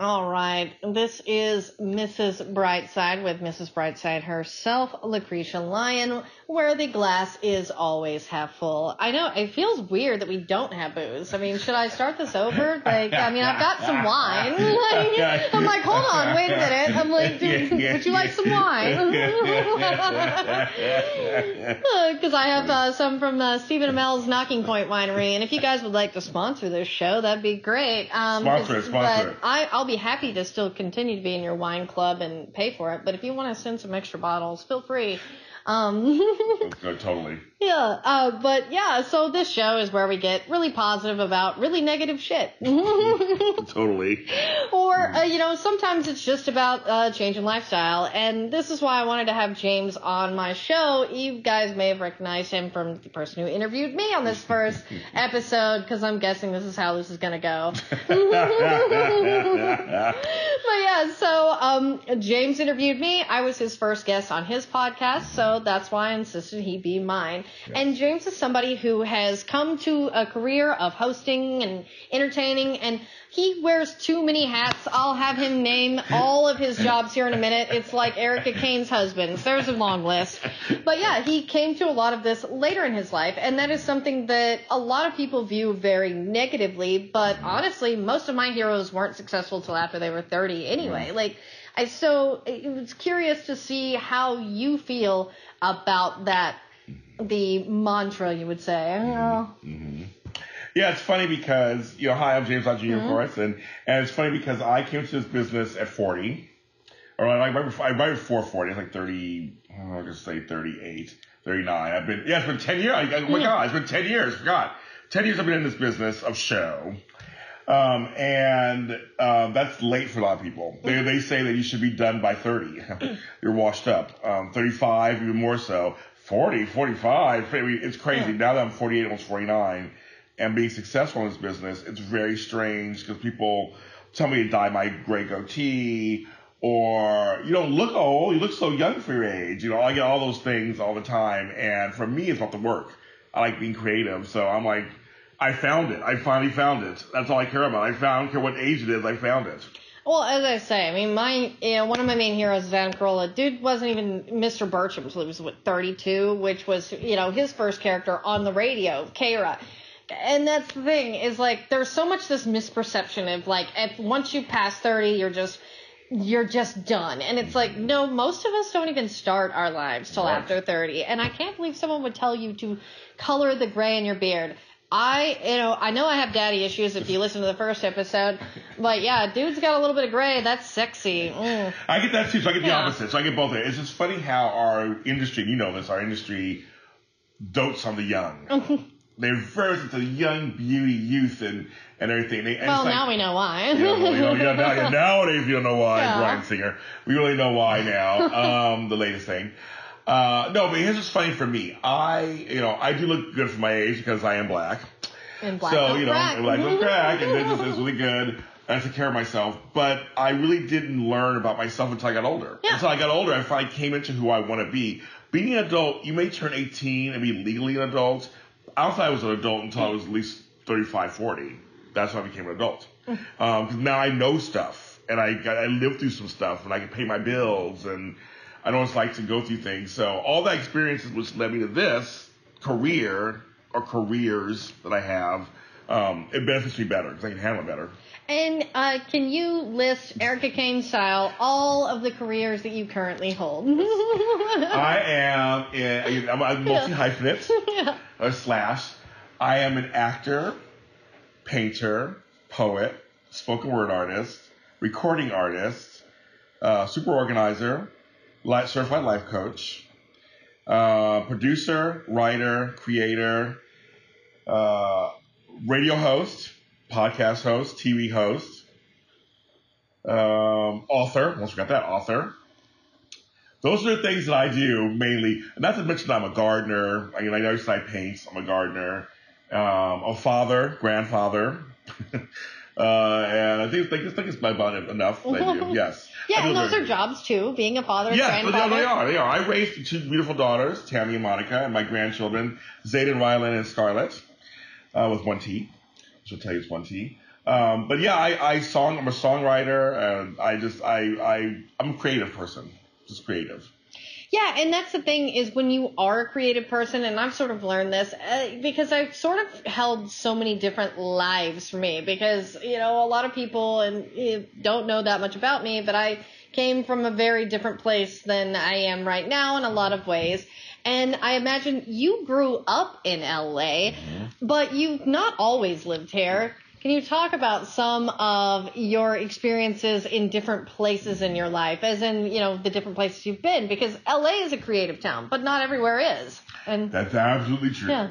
All right. This is Mrs. Brightside with Mrs. Brightside herself, Lucretia Lyon, where the glass is always half full. I know it feels weird that we don't have booze. I mean, should I start this over? Like, I mean, I've got some wine. Like, I'm like, hold on, wait a minute. I'm like, dude, would you like some wine? Because I have uh, some from uh, Stephen Amell's Nocking Point Winery, and if you guys would like to sponsor this show, that'd be great. Um, Sponsor it, sponsor it. I, I'll be happy to still continue to be in your wine club and pay for it. But if you want to send some extra bottles, feel free. Um, No, totally. yeah, uh, but yeah, so this show is where we get really positive about really negative shit. Totally. or, uh, you know, sometimes it's just about uh, changing lifestyle. And this is why I wanted to have James on my show. You guys may have recognized him from the person who interviewed me on this first episode, because I'm guessing this is how this is going to go. But yeah, so um, James interviewed me. I was his first guest on his podcast, so that's why I insisted he be mine. And James is somebody who has come to a career of hosting and entertaining, and he wears too many hats. I'll have him name all of his jobs here in a minute. It's like Erica Kane's husband. There's a long list. But yeah, he came to a lot of this later in his life, and that is something that a lot of people view very negatively. But honestly, most of my heroes weren't successful till after they were 30 anyway. Mm-hmm. Like, I so it was curious to see how you feel about that. Mm-hmm. The mantra, you would say. Oh, Yeah, it's funny because you know, hi, I'm James Lott junior Mm-hmm. of course, and and it's funny because I came to this business at 40, or like right before, right before 40, it's like 30, I'm gonna say 38, 39. I've been, yeah, it's been 10 years. I, oh my mm. God, it's been 10 years. God, 10 years I've been in this business of show. Um, and um, that's late for a lot of people. They, they say that you should be done by 30. You're washed up. Um, 35, even more so. 40, 45. I mean, it's crazy. Now that I'm 48, almost 49, and being successful in this business, it's very strange because people tell me to dye my gray goatee or you don't look old, you look so young for your age. You know, I get all those things all the time. And for me, it's about the work. I like being creative. So I'm like, I found it. I finally found it. That's all I care about. I found, I don't care what age it is, I found it. Well, as I say, I mean, my, you know, one of my main heroes is Adam Carolla. Dude wasn't even Mr. Birchum until he was, what, 32, which was, you know, his first character on the radio, Kara. And that's the thing, is like, there's so much this misperception of like, if once you pass 30, you're just, you're just done. And it's like, no, most of us don't even start our lives till Right. after 30. And I can't believe someone would tell you to color the gray in your beard. I, you know, I know I have daddy issues if you listen to the first episode, but yeah, dude's got a little bit of gray. That's sexy. Mm. I get that too. So I get the Yeah. opposite. So I get both. It's just funny how our industry, you know this, our industry dotes on the young. They're very into the young beauty, youth, and, and everything. They, and Well, like- now we know why. You know, you know, know, now, yeah, nowadays you don't know why, Yeah. Bryan Singer. We really know why now. Um, the latest thing. Uh, no, but here's what's funny for me. I, you know, I do look good for my age because I am black. and black so, you know, crack. black don't crack, and business is really good. I took care of myself, but I really didn't learn about myself until I got older. Yeah. Until I got older, I finally came into who I want to be. Being an adult, you may turn 18 and be legally an adult. I don't think I was an adult until I was at least 35, 40. That's when I became an adult. Um, 'cause now I know stuff, and I got, I lived through some stuff, and I can pay my bills, and I it's like to go through things. So all that experiences which led me to this career or careers that I have, um, it benefits me better because I can handle it better. And uh, can you list Erica Kane style all of the careers that you currently hold? I am in, I'm a multi hyphenate yeah. or slash. I am an actor, painter, poet, spoken word artist, recording artist, uh, super organizer, certified life coach, uh, producer, writer, creator, uh, radio host, podcast host, TV host, um, author. we got that author. Those are the things that I do mainly. Not to mention I'm a gardener. I mean, I know I paint. I'm a gardener. Um, a father, grandfather. uh, and I think, think, I think it's about enough. that I do. Yes. Yeah, and those are good. jobs too, being a father, Yes, but grandfather. they are. They are. I raised two beautiful daughters, Tammy and Monica, and my grandchildren, Zayden, Rylan, and Scarlett, uh, with one T. She'll tell you it's one T. Um, but yeah, I, I song. I'm a songwriter, and I just I I I'm a creative person, just creative. Yeah, and that's the thing is when you are a creative person, and I've sort of learned this uh, because I've sort of held so many different lives for me. Because you know, a lot of people and eh, don't know that much about me, but I came from a very different place than I am right now in a lot of ways. And I imagine you grew up in LA, but you've not always lived here. Can you talk about some of your experiences in different places in your life, as in, you know, the different places you've been? Because LA is a creative town, but not everywhere is. And That's absolutely true. Yeah.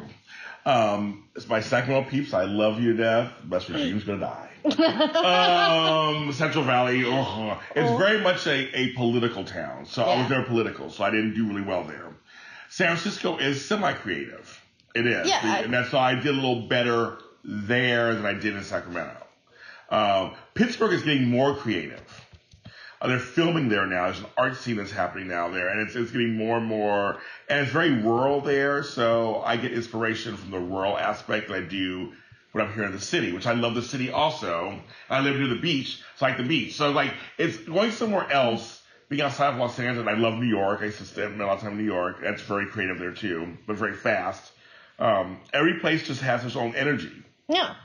Um, it's my Sacramento peeps. I love you to death. Best regime's gonna die. um, Central Valley. Oh, it's Oh. very much a, a political town. So I was very political. So I didn't do really well there. San Francisco is semi-creative. It is. Yeah, I- and that's why I did a little better there than I did in Sacramento. Um, Pittsburgh is getting more creative. Uh, they're filming there now. There's an art scene that's happening now there, and it's it's getting more and more, and it's very rural there. So I get inspiration from the rural aspect that I do when I'm here in the city, which I love the city also. I live near the beach, so I like the beach. So like it's going somewhere else, being outside of Los Angeles. I love New York. I used to spend a lot of time in New York. That's very creative there too, but very fast. Um, every place just has its own energy. Yeah.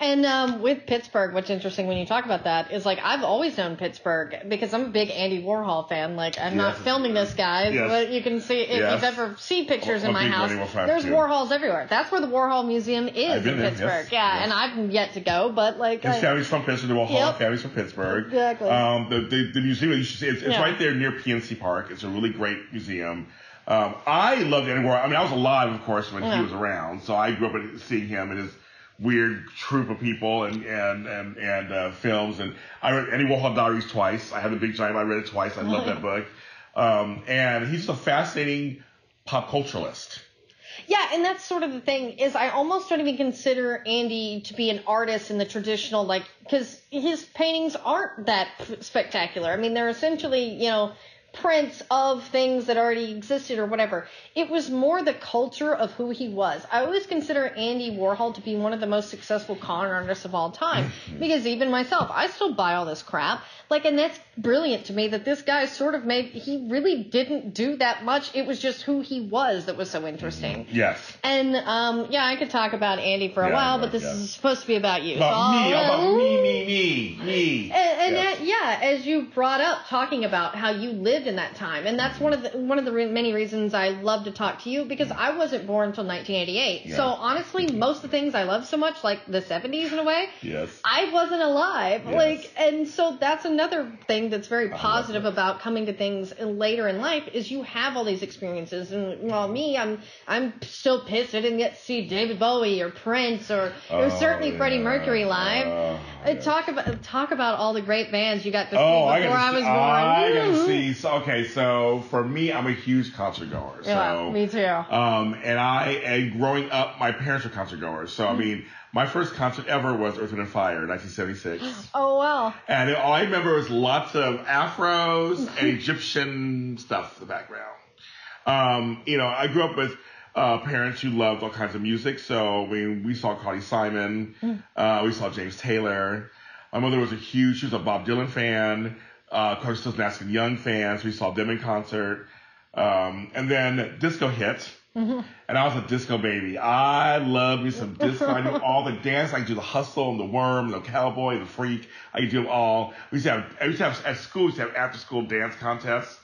And um, with Pittsburgh, what's interesting when you talk about that is like I've always known Pittsburgh because I'm a big Andy Warhol fan. Like I'm not filming this guy, Yes. but you can see if Yes. you've ever seen pictures in my house. Warhol There's too. Warhols everywhere. That's where the Warhol Museum is in there, Pittsburgh. yes, Yeah, yes. and I've yet to go, but like His I- family's from Pittsburgh. The Hall Yep. family's from Pittsburgh. Exactly. Um, the, the, the museum, you should see, it's, it's Yeah. right there near PNC Park. It's a really great museum. Um, I loved Andy Warhol. I mean, I was alive, of course, when Yeah. he was around. So I grew up seeing him and his weird troop of people and and and, and uh, films. And I read Andy Warhol Diaries twice. I have the big giant. I read it twice. I love that book. Um, and he's a fascinating pop culturalist. Yeah, and that's sort of the thing is I almost don't even consider Andy to be an artist in the traditional like because his paintings aren't that spectacular. I mean, they're essentially you know prints of things that already existed or whatever. It was more the culture of who he was. I always consider Andy Warhol to be one of the most successful con artists of all time because even myself, I still buy all this crap. Like, and that's brilliant to me that this guy sort of made. He really didn't do that much. It was just who he was that was so interesting. Yes. And um, yeah, I could talk about Andy for a Yeah, while, but this yeah. is supposed to be about you. About so me, about me, me, me, me. And, and uh, yeah, as you brought up, talking about how you lived in that time, and that's one of the one of the re- many reasons I love to talk to you because I wasn't born until 1988. Yeah. So honestly, most of the things I love so much, like the 70s in a way, Yes. I wasn't alive. Yes. Like, and so that's another thing that's very positive about coming to things later in life is you have all these experiences. And well, me, I'm I'm still pissed I didn't get to see David Bowie or Prince or or Oh, certainly Freddie. Mercury live. Oh, Uh, yes. Talk about talk about all the great bands you got to see Oh, before got I, was see. born. I got to see. So, okay, so for me, I'm a huge concert goer. So, Yeah, me too. Um, and I, and growing up, my parents were concert goers. So, Mm-hmm. I mean, my first concert ever was Earth, Wind and Fire in 1976. Oh wow. and all I remember was lots of afros and Egyptian stuff in the background. Um, you know, I grew up with uh, parents who loved all kinds of music. So, I mean, we saw Carly Simon, uh, we saw James Taylor. My mother was a huge, she was a Bob Dylan fan, uh, Crosby's Nash Young fans. We saw them in concert. Um, and then disco hit. And I was a disco baby. I loved me some disco. I knew all the dance. I could do the hustle and the worm, the cowboy, the freak. I could do them all. We used to have, we used to have at school, we used to have after school dance contests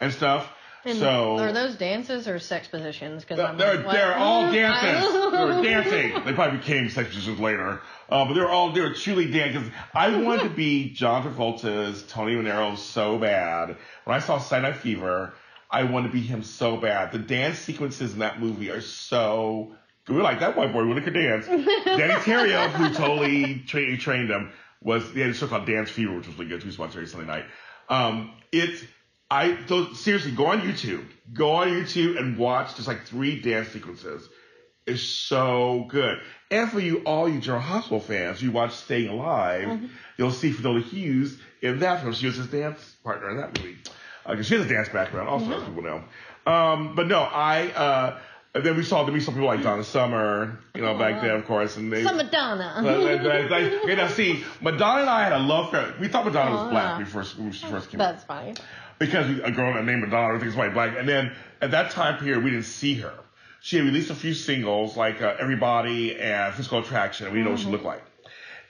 and stuff. And so are those dances or sex positions? Because they're, I'm they're, like, they're all Mm, dancing. They were dancing. They probably became sex positions later. Uh, but they were all, they were truly dancing. I wanted to be John Travolta's Tony Manero so bad. When I saw Saturday Night Fever, I wanted to be him so bad. The dance sequences in that movie are so good. We were like, that white boy really could dance. Deney Terrio, who totally tra- trained him, was, they had a show called Dance Fever, which was really good. We watched every Sunday night. Um, it's, I, so seriously, go on YouTube. Go on YouTube and watch just like three dance sequences. It's so good. And for you, all you General Hospital fans, you watch Staying Alive, you'll see Finola Hughes in that film. She was his dance partner in that movie. Because she has a dance background also, as people know. Um, but no, I, uh, And then we saw then we saw people like Donna Summer, you know, back then, of course, and they. Some Madonna. But, you know, see, Madonna and I had a love for. We thought Madonna was Oh, black yeah. when, we first, when she first came out That's funny. Because a girl named Madonna, everything's white black. And then at that time period, we didn't see her. She had released a few singles like uh, Everybody and Physical Attraction, and we didn't know what she looked like.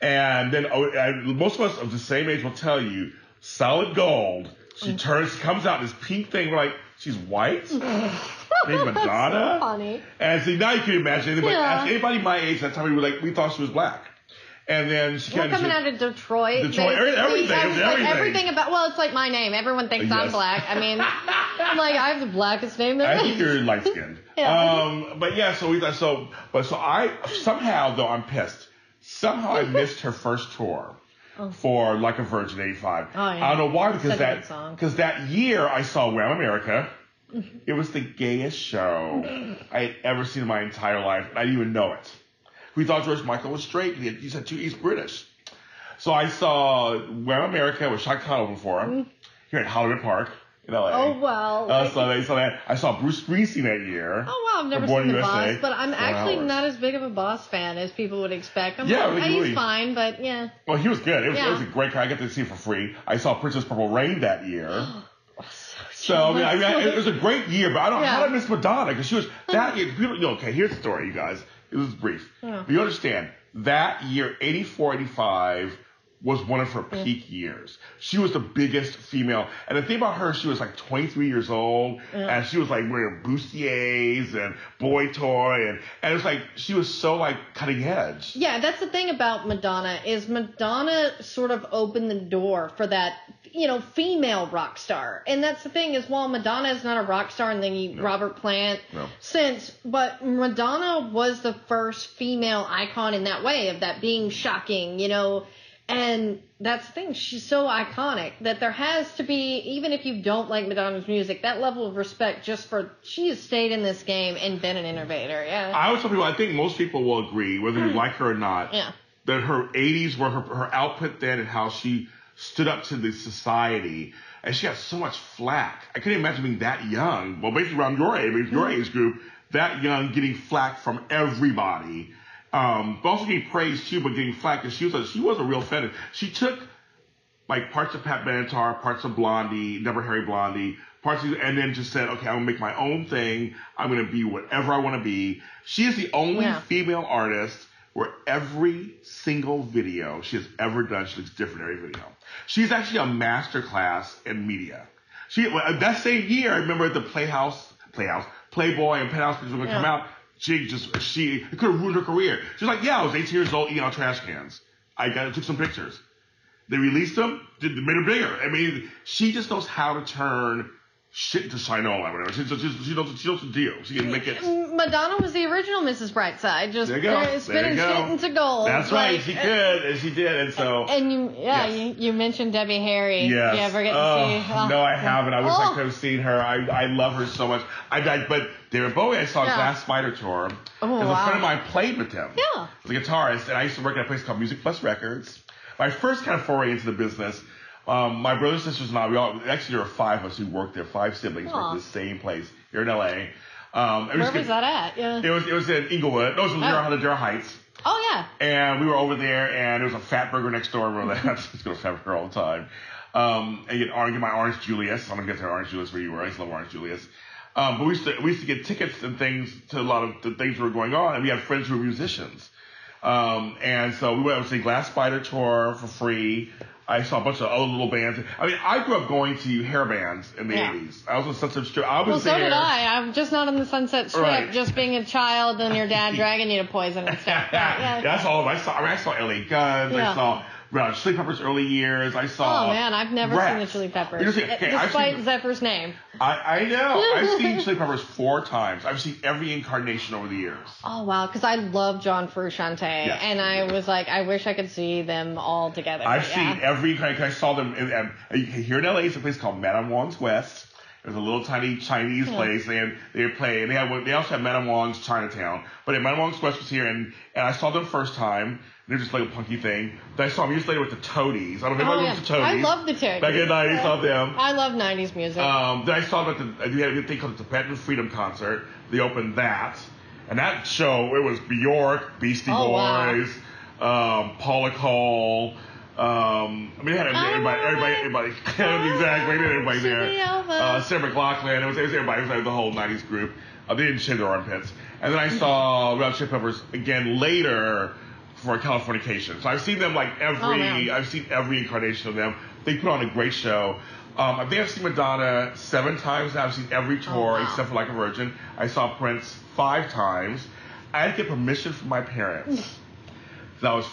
And then oh, most of us of the same age will tell you, Solid Gold. She turns, comes out this pink thing. We're like, she's white. Named Madonna. So funny. And see, now you can imagine. But Yeah. anybody my age, that time we were like, we thought she was black. And then she We're kind of coming out of Detroit. Detroit, everything, was like, everything. everything about. Well, it's like my name. Everyone thinks I'm black. I mean, I'm like I have the blackest name there. I think you're light skinned. Yeah. Um, but yeah, so we thought so. But so I somehow though I'm pissed. Somehow I missed her first tour for Like a Virgin '85. Oh, yeah. I don't know why because that because that year I saw Wham America. It was the gayest show I had ever seen in my entire life, and I didn't even know it. We thought George Michael was straight. He had, he said, he's British. So I saw Wham America with Chaka Khan open for him here at Hollywood Park in LA. Oh well. Uh, so they saw that. I saw Bruce Springsteen that year. Oh wow, I've never Born seen the USA, boss, but I'm actually hours. not as big of a boss fan as people would expect. I'm Yeah, like, really, he's really. fine, but yeah. Well, he was good. It was, it was a great car. I got to see it for free. I saw Prince's Purple Rain that year. So, So I mean, I mean, it was a great year. But I don't. Yeah. How did I miss Madonna? Because she was that year. People, you know, okay, here's the story, you guys. It was brief. Yeah. You understand that year, 84, 85 was one of her peak years. She was the biggest female. And the thing about her, she was like 23 years old, and she was like wearing bustiers and boy toy, and and it was like she was so like cutting edge. Yeah, that's the thing about Madonna is Madonna sort of opened the door for that, you know, female rock star. And that's the thing is while Madonna is not a rock star and then you Robert Plant No. since but Madonna was the first female icon in that way of that being shocking, you know. And that's the thing, she's so iconic that there has to be, even if you don't like Madonna's music, that level of respect just for she has stayed in this game and been an innovator. Yeah. I always tell people, I think most people will agree, whether you hmm. like her or not, Yeah. that her 80s were her, her output then and how she stood up to the society. And she got so much flack. I couldn't imagine being that young. Well, basically around your age, your Mm-hmm. age group, that young, getting flack from everybody. Um, but also getting praised too, but getting flack because she was a, she was a real feminist. She took like parts of Pat Benatar, parts of Blondie, Debbie Harry Blondie, parts of, and then just said, okay, I'm gonna make my own thing. I'm gonna be whatever I want to be. She is the only Yeah. female artist where every single video she has ever done, she looks different every video. She's actually a master class in media. She uh, that same year, I remember at the Playhouse, Playhouse, Playboy, and Penthouse pictures were gonna come out. She just she it could have ruined her career. She's like, yeah, I was 18 years old eating out trash cans. I got took some pictures. They released them, did made her bigger. I mean, she just knows how to turn shit into shinola, whatever. She, she, she knows she knows the deal. She can make it. Madonna was the original Mrs. Brightside, just There you go. uh, There spinning you go. shit into gold. That's right. She uh, could, and she did, and so. And you, yeah, Yes. you, you mentioned Debbie Harry. Yes. You ever get to oh, see? oh, no, I haven't. I wish I Oh. could have seen her. I, I love her so much. I, I but David Bowie, I saw Yeah. Glass Spider tour. Oh, Because a friend of mine played with him. Yeah. A guitarist, and I used to work at a place called Music Plus Records. My first kind of foray into the business. Um, my brothers, sisters, and I, we all actually there were five of us who worked there. Five siblings Aw. worked in the same place here in LA. Um, it Where was that at? Yeah. It was it was in Inglewood. No, it was in. Darrell Darrell Heights. Oh yeah. And we were over there, and there was a Fat Burger next door. Remember that? I used to go to Fat Burger all the time. Um, and get, orange, get my Orange Julius. I'm gonna get to Orange Julius where you were. I used to love Orange Julius. Um, but we used to we used to get tickets and things to a lot of the things that were going on, and we had friends who were musicians. Um, and so we went to see Glass Spider tour for free. I saw a bunch of other little bands. I mean, I grew up going to hair bands in the Yeah. 80s. I was in Sunset Strip. I was Well, so there. did I. I'm just not on the Sunset Strip. Right. Just being a child and your dad dragging you to poison and stuff. yeah, Yeah. that's all. I saw. I, mean, I saw L.A. Guns. Yeah. I saw uh, Chili Peppers early years. I saw. Oh man, I've never seen the Chili Peppers, You okay, despite seen- Zephyr's name. I, I know. I've seen Chili Peppers four times. I've seen every incarnation over the years. Oh wow, because I love John Frusciante, Yes. and I was like, I wish I could see them all together. I've yeah. seen every. I, I saw them in, um, here in LA. It's a place called Madame Wong's West. There's a little tiny Chinese Yeah. place, and they play. And they have. They also have Madame Wong's Chinatown, but Madame Wong's West was here, and and I saw them first time. They're just like a punky thing. Then I saw them years later with the Toadies. I don't know if Oh, anybody yeah. the Toadies. I love the Toadies. Back in the 90s, Yeah. love them. I love 90s music. Um, then I saw them at the, they had a thing called the Tibetan Freedom Concert. They opened that. And that show, it was Bjork, Beastie Oh, wow. Boys, um, Paula Cole. Um, I mean, they had everybody, everybody, everybody, exactly, they had everybody there. Uh, Sarah McLachlan, it was, it was everybody, it was like the whole 90s group. Uh, they didn't shave their armpits. And then I saw Red Chili Peppers again later for a Californication. So I've seen them like every, oh, I've seen every incarnation of them. They put on a great show. Um, I think I've seen Madonna seven times. I've seen every tour Oh, wow. except for Like a Virgin. I saw Prince five times. I had to get permission from my parents. I was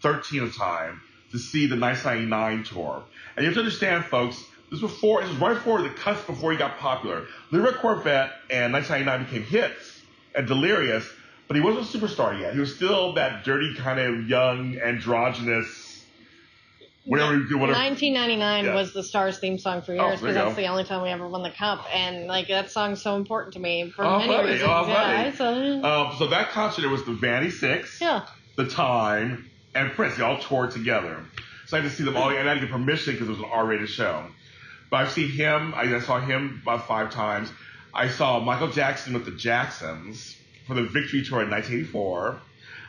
13 at the time to see the 1999 tour. And you have to understand, folks, this was before, this was right before the cusp before he got popular. Lyric Corvette and 1999 became hits and Delirious, but he wasn't a superstar yet. He was still that dirty kind of young androgynous, whatever you do, whatever. 1999 Yeah. was the Stars theme song for Oh, years because you that's go. the only time we ever won the cup, and like that song's so important to me for Oh, many funny. reasons. Oh, yeah, so, Um, so that concert, it was the Vanity Six, yeah. The Time, and Prince. They all toured together. So I had to see them all, and I had to get permission because it was an R-rated show. But I've seen him. I, I saw him about five times. I saw Michael Jackson with the Jacksons for the Victory Tour in 1984.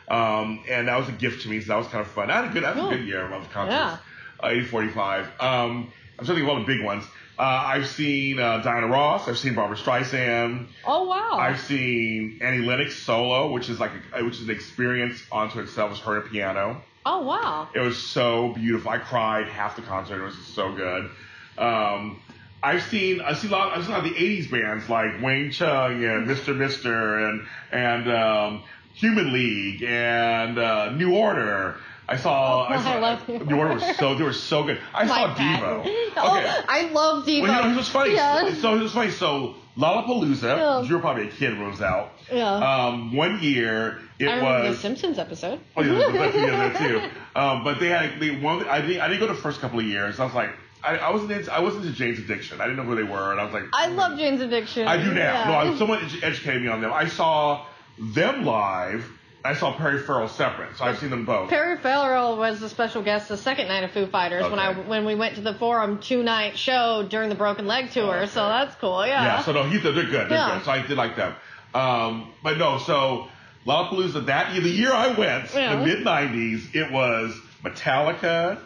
Um, and that was a gift to me, so that was kind of fun. I had a good, I had Cool. a good year of concerts. Yeah. Uh, 845. Um, I'm to think of all the big ones. Uh, I've seen uh, Diana Ross. I've seen Barbra Streisand. Oh wow. I've seen Annie Lennox solo, which is like a, which is an experience onto itself. Was her at piano. oh wow. It was so beautiful. I cried half the concert. It was so good. Um, I've seen I see a lot I've seen a lot of the '80s bands like Wang Chung and Mr. Mister and and um, Human League and uh, New Order. I saw, Oh, I saw I love New New Order was so they were so good. I saw My Devo. Okay. Oh, I love Devo. Well, you know, it was funny. Yeah. So it was funny. So Lollapalooza, Yeah. you were probably a kid when it was out. Yeah. Um, one year it I remember the. Simpsons episode. Oh yeah, there's that's yeah, that too. Um, but they had they one. I didn't I didn't go the first couple of years. I was like, I, I wasn't into, I wasn't into Jane's Addiction. I didn't know who they were, and I was like, I love Jane's Addiction. I do now. Yeah. No, someone edu- educated me on them. I saw them live. I saw Perry Farrell separate, so I've seen them both. Perry Farrell was the special guest the second night of Foo Fighters when I when we went to the Forum two night show during the Broken Leg tour. Okay. So that's cool. Yeah. Yeah, so no, he's they're good. They're Yeah. good. So I did like them. Um, but no, so Lollapalooza that year, the year I went, Yeah. the mid '90s, it was Metallica,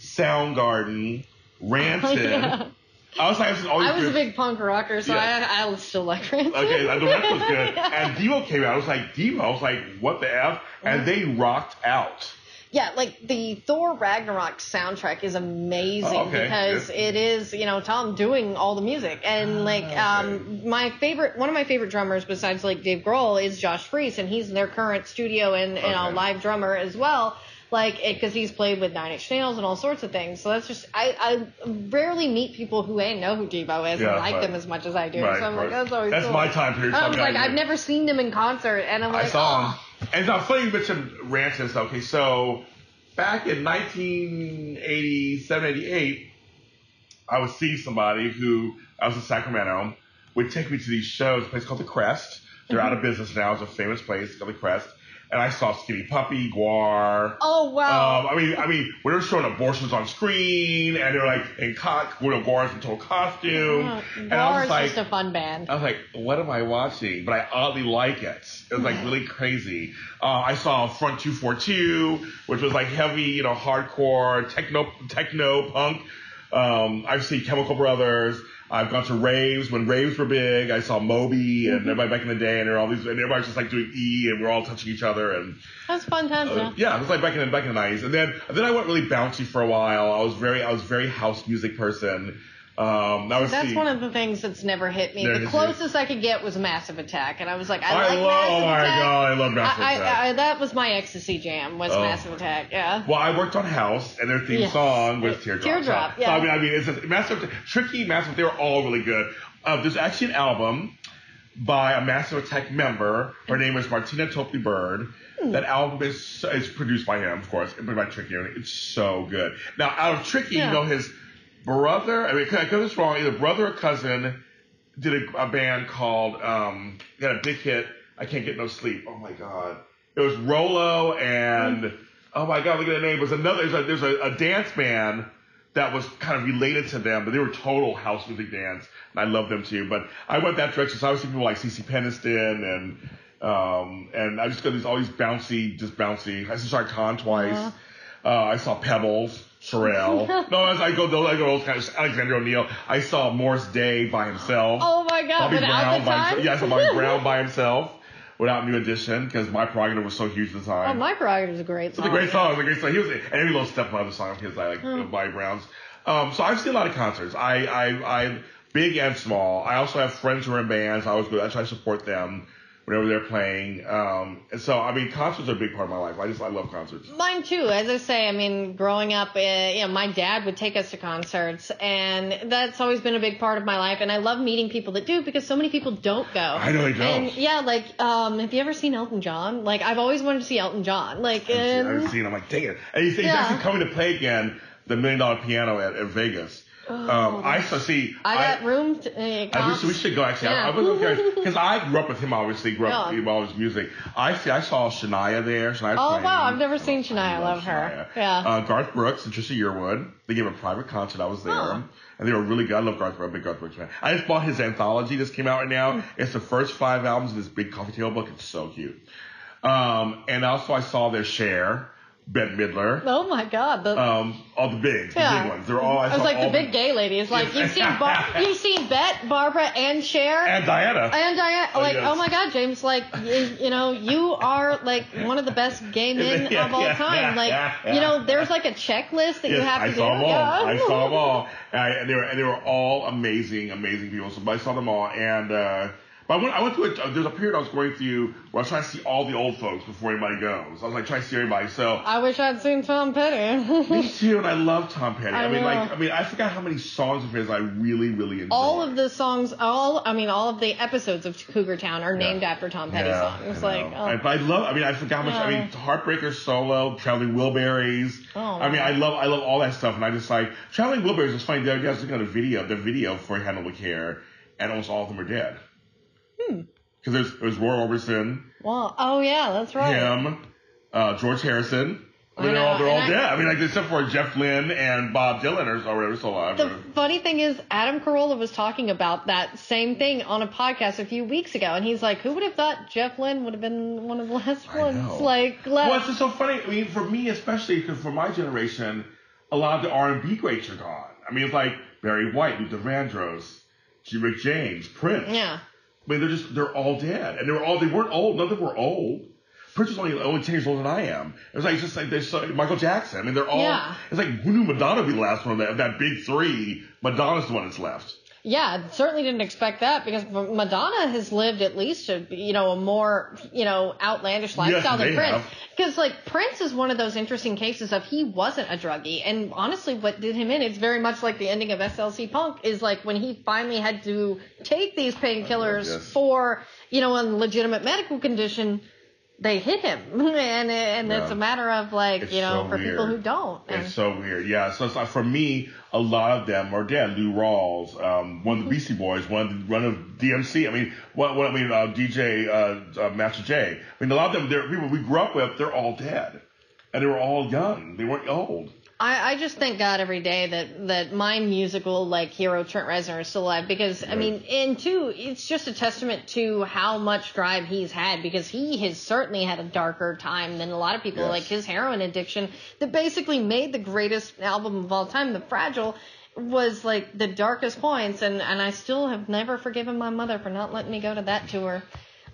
Soundgarden, Rancid. Yeah. I was like, this is all I was a big punk rocker, so Yeah. I, I still like Rancid. Okay, the rest was good. And Devo came out. I was like, Devo. I was like, what the f? And they rocked out. Yeah, like the Thor Ragnarok soundtrack is amazing Oh, okay, because good. it is, you know, Tom doing all the music. And like Ah, okay. um my favorite one of my favorite drummers besides like Dave Grohl is Josh Freese and he's their current studio and, you know, Okay. live drummer as well. Like, it because he's played with Nine Inch Nails and all sorts of things. So that's just, I, I rarely meet people who A, know who Devo is Yeah, and like right. them as much as I do. Right, so I'm like, that's always That's cool. my time period, I was like, I've never seen them in concert. And I'm like, I saw oh. And it's funny you mentioned and stuff. Okay, so back in 1987, 88, I was seeing somebody who, I was in Sacramento, would take me to these shows, a place called The Crest. They're out of Mm-hmm. business now. It's a famous place called The Crest. And I saw Skinny Puppy, Gwar. Oh, wow. Um, I mean, I mean, when they were showing abortions on screen, and they're like in co- you know, Gwar's in total costume, Oh, and I was is like, just a fun band. I was like, what am I watching? But I oddly like it. It was like really crazy. Uh, I saw Front 242, which was like heavy, you know, hardcore, techno, techno punk. Um, I've seen Chemical Brothers. I've gone to raves when raves were big. I saw Moby and everybody back in the day, and there were all these, and everybody's just like doing E, and we're all touching each other, and That's fun times, uh, yeah. yeah, it was like back in the back in the nineties, and then and then I went really bouncy for a while. I was very I was very house music person. Um, that was That's one of the things that's never hit me. The closest I could get was Massive Attack, and I was like, I, I like love. Massive Oh my god, I love Massive I, Attack. I, that was my ecstasy jam. Was Oh. Massive Attack? Yeah. Well, I worked on House, and their theme Yes. song was Uh, Teardrop. Teardrop, so, yeah. So I mean, I mean, it's a massive, Attack tricky, massive. They were all really good. Uh, there's actually an album by a Massive Attack member. Her name is Martina Topley Bird. Hmm. That album is is produced by him, of course, but by Tricky. It's so good. Now, out of Tricky, Yeah. you know his brother. I mean, could I got this wrong. Either brother or cousin did a, a band called. Um, got a big hit. I can't get no sleep. Oh my god. It was Rollo and oh my god, look at the name. It was another. There's a, a, a dance band that was kind of related to them, but they were total house music dance, and I love them too. But I went that direction, so I was seeing people like CeCe Peniston and um and I just got these all these bouncy, just bouncy. I saw Khan twice. Uh-huh. Uh, I saw Pebbles, Cherrelle. no, as I go, those I go those kind of Alexander O'Neal. I saw Morris Day by himself. Oh my God! Bobby Brown the by time. himself. Yeah, I saw Bobby Brown by himself without New Edition because my prerogative was so huge at the time. Oh, my prerogative is a great It's song. a great song. It's a great song. He was and every little step song of his I like Hmm. Bobby Brown's. Um, so I've seen a lot of concerts. I I I big and small. I also have friends who are in bands. I always go. I try to support them whenever they're playing. Um, and so I mean, concerts are a big part of my life. I just I love concerts. Mine too. As I say, I mean, growing up, uh, you know, my dad would take us to concerts, and that's always been a big part of my life. And I love meeting people that do because so many people don't go. I know they don't. And yeah, like, um, have you ever seen Elton John? Like, I've always wanted to see Elton John. Like, I've and seen. I'm like, dang it. And he's, he's Yeah. actually coming to play again. The Million Dollar Piano at, at Vegas. Um, I so see. Oh, I got room. To, uh, I wish we should go actually. Yeah. I, I was because I grew up with him. Obviously, grew up Yeah. with all his music. I see. I saw Shania there. Shania's Oh playing. wow, I've never seen Shania. I love her. Shania. Yeah. Uh, Garth Brooks and Trisha Yearwood. They gave a private concert. I was there. Huh. And they were really good. I love Garth Brooks. I'm a big Garth Brooks fan. I just bought his anthology. This came out right now. Hmm. It's the first five albums in this big coffee table book. It's so cute. Um, and also I saw their share, Bette Midler. oh my God. The, Um, all the bigs, the big ones. They're all. I, I was like the big gay lady. It's like you've seen Bar- you've seen Bette, Barbara, and Cher. And Diana. And Diane, Oh, like, yes. oh my God, James, like, you, you know, you are like one of the best gay men Yeah, of all yeah, time. yeah, Like, yeah, you know, there's like a checklist that you have to I do. saw them all. Yeah. I saw them all, I, and they were and they were all amazing, amazing people. So I saw them all, and uh, but I went I went through a, there's a period I was going through where I was trying to see all the old folks before anybody goes. I was like trying to see everybody. So I wish I'd seen Tom Petty. me too, and I love Tom Petty. I, I mean, know. like I mean, I forgot how many songs of his I really, really enjoy. all of the songs, all I mean, all of the episodes of Cougar Town are named Yeah. after Tom Petty Yeah, songs. I Like, oh, I, but I love. I mean, I forgot how much. I mean, Heartbreaker solo, Traveling Wilburys. Oh, I mean, I love. I love all that stuff, and I just like Traveling Wilburys. It's funny. The other day I was looking at a video, the video for Handle with Care, and almost all of them are dead. Hmm. Because there's there's Roy Orbison, well, oh yeah, that's right. him, uh, George Harrison. I mean, they're all they're all I- dead. I mean, like except for Jeff Lynne and Bob Dylan are whatever still alive. The funny thing is, Adam Carolla was talking about that same thing on a podcast a few weeks ago, and he's like, "Who would have thought Jeff Lynne would have been one of the last I ones?" know. Like, Well, left. it's just so funny. I mean, for me especially, because for my generation, a lot of the R and B greats are gone. I mean, it's like Barry White, Luther Vandross, G. Rick James, Prince. yeah. I mean, they're just they're all dead, and they were all they weren't old. None of them were old. Prince was only only ten years older than I am. It was like just like there's so, Michael Jackson. I mean, they're all. Yeah. It's like who knew Madonna would be the last one of that, of that big three? Madonna's the one that's left. Yeah, certainly didn't expect that because Madonna has lived at least a you know a more you know outlandish lifestyle they than Prince. Because like Prince is one of those interesting cases of he wasn't a druggie, and honestly, what did him in? It's very much like the ending of SLC Punk is like when he finally had to take these painkillers oh, Yes. for you know a legitimate medical condition. They hit him, and and it's a matter of like It's you know so for people who don't. And- It's so weird. Yeah. So it's like for me, a lot of them are dead. Lou Rawls, um, one of the Beastie Boys, one of the, one of DMC. I mean, what, what I mean, uh, DJ, uh, uh, Master J. I mean, a lot of them, they're people we grew up with. They're all dead, and they were all young. They weren't old. I, I just thank God every day that, that my musical like hero Trent Reznor is still alive because I mean and two it's just a testament to how much drive he's had because he has certainly had a darker time than a lot of people Yes. like his heroin addiction that basically made the greatest album of all time The Fragile was like the darkest points. And and I still have never forgiven my mother for not letting me go to that tour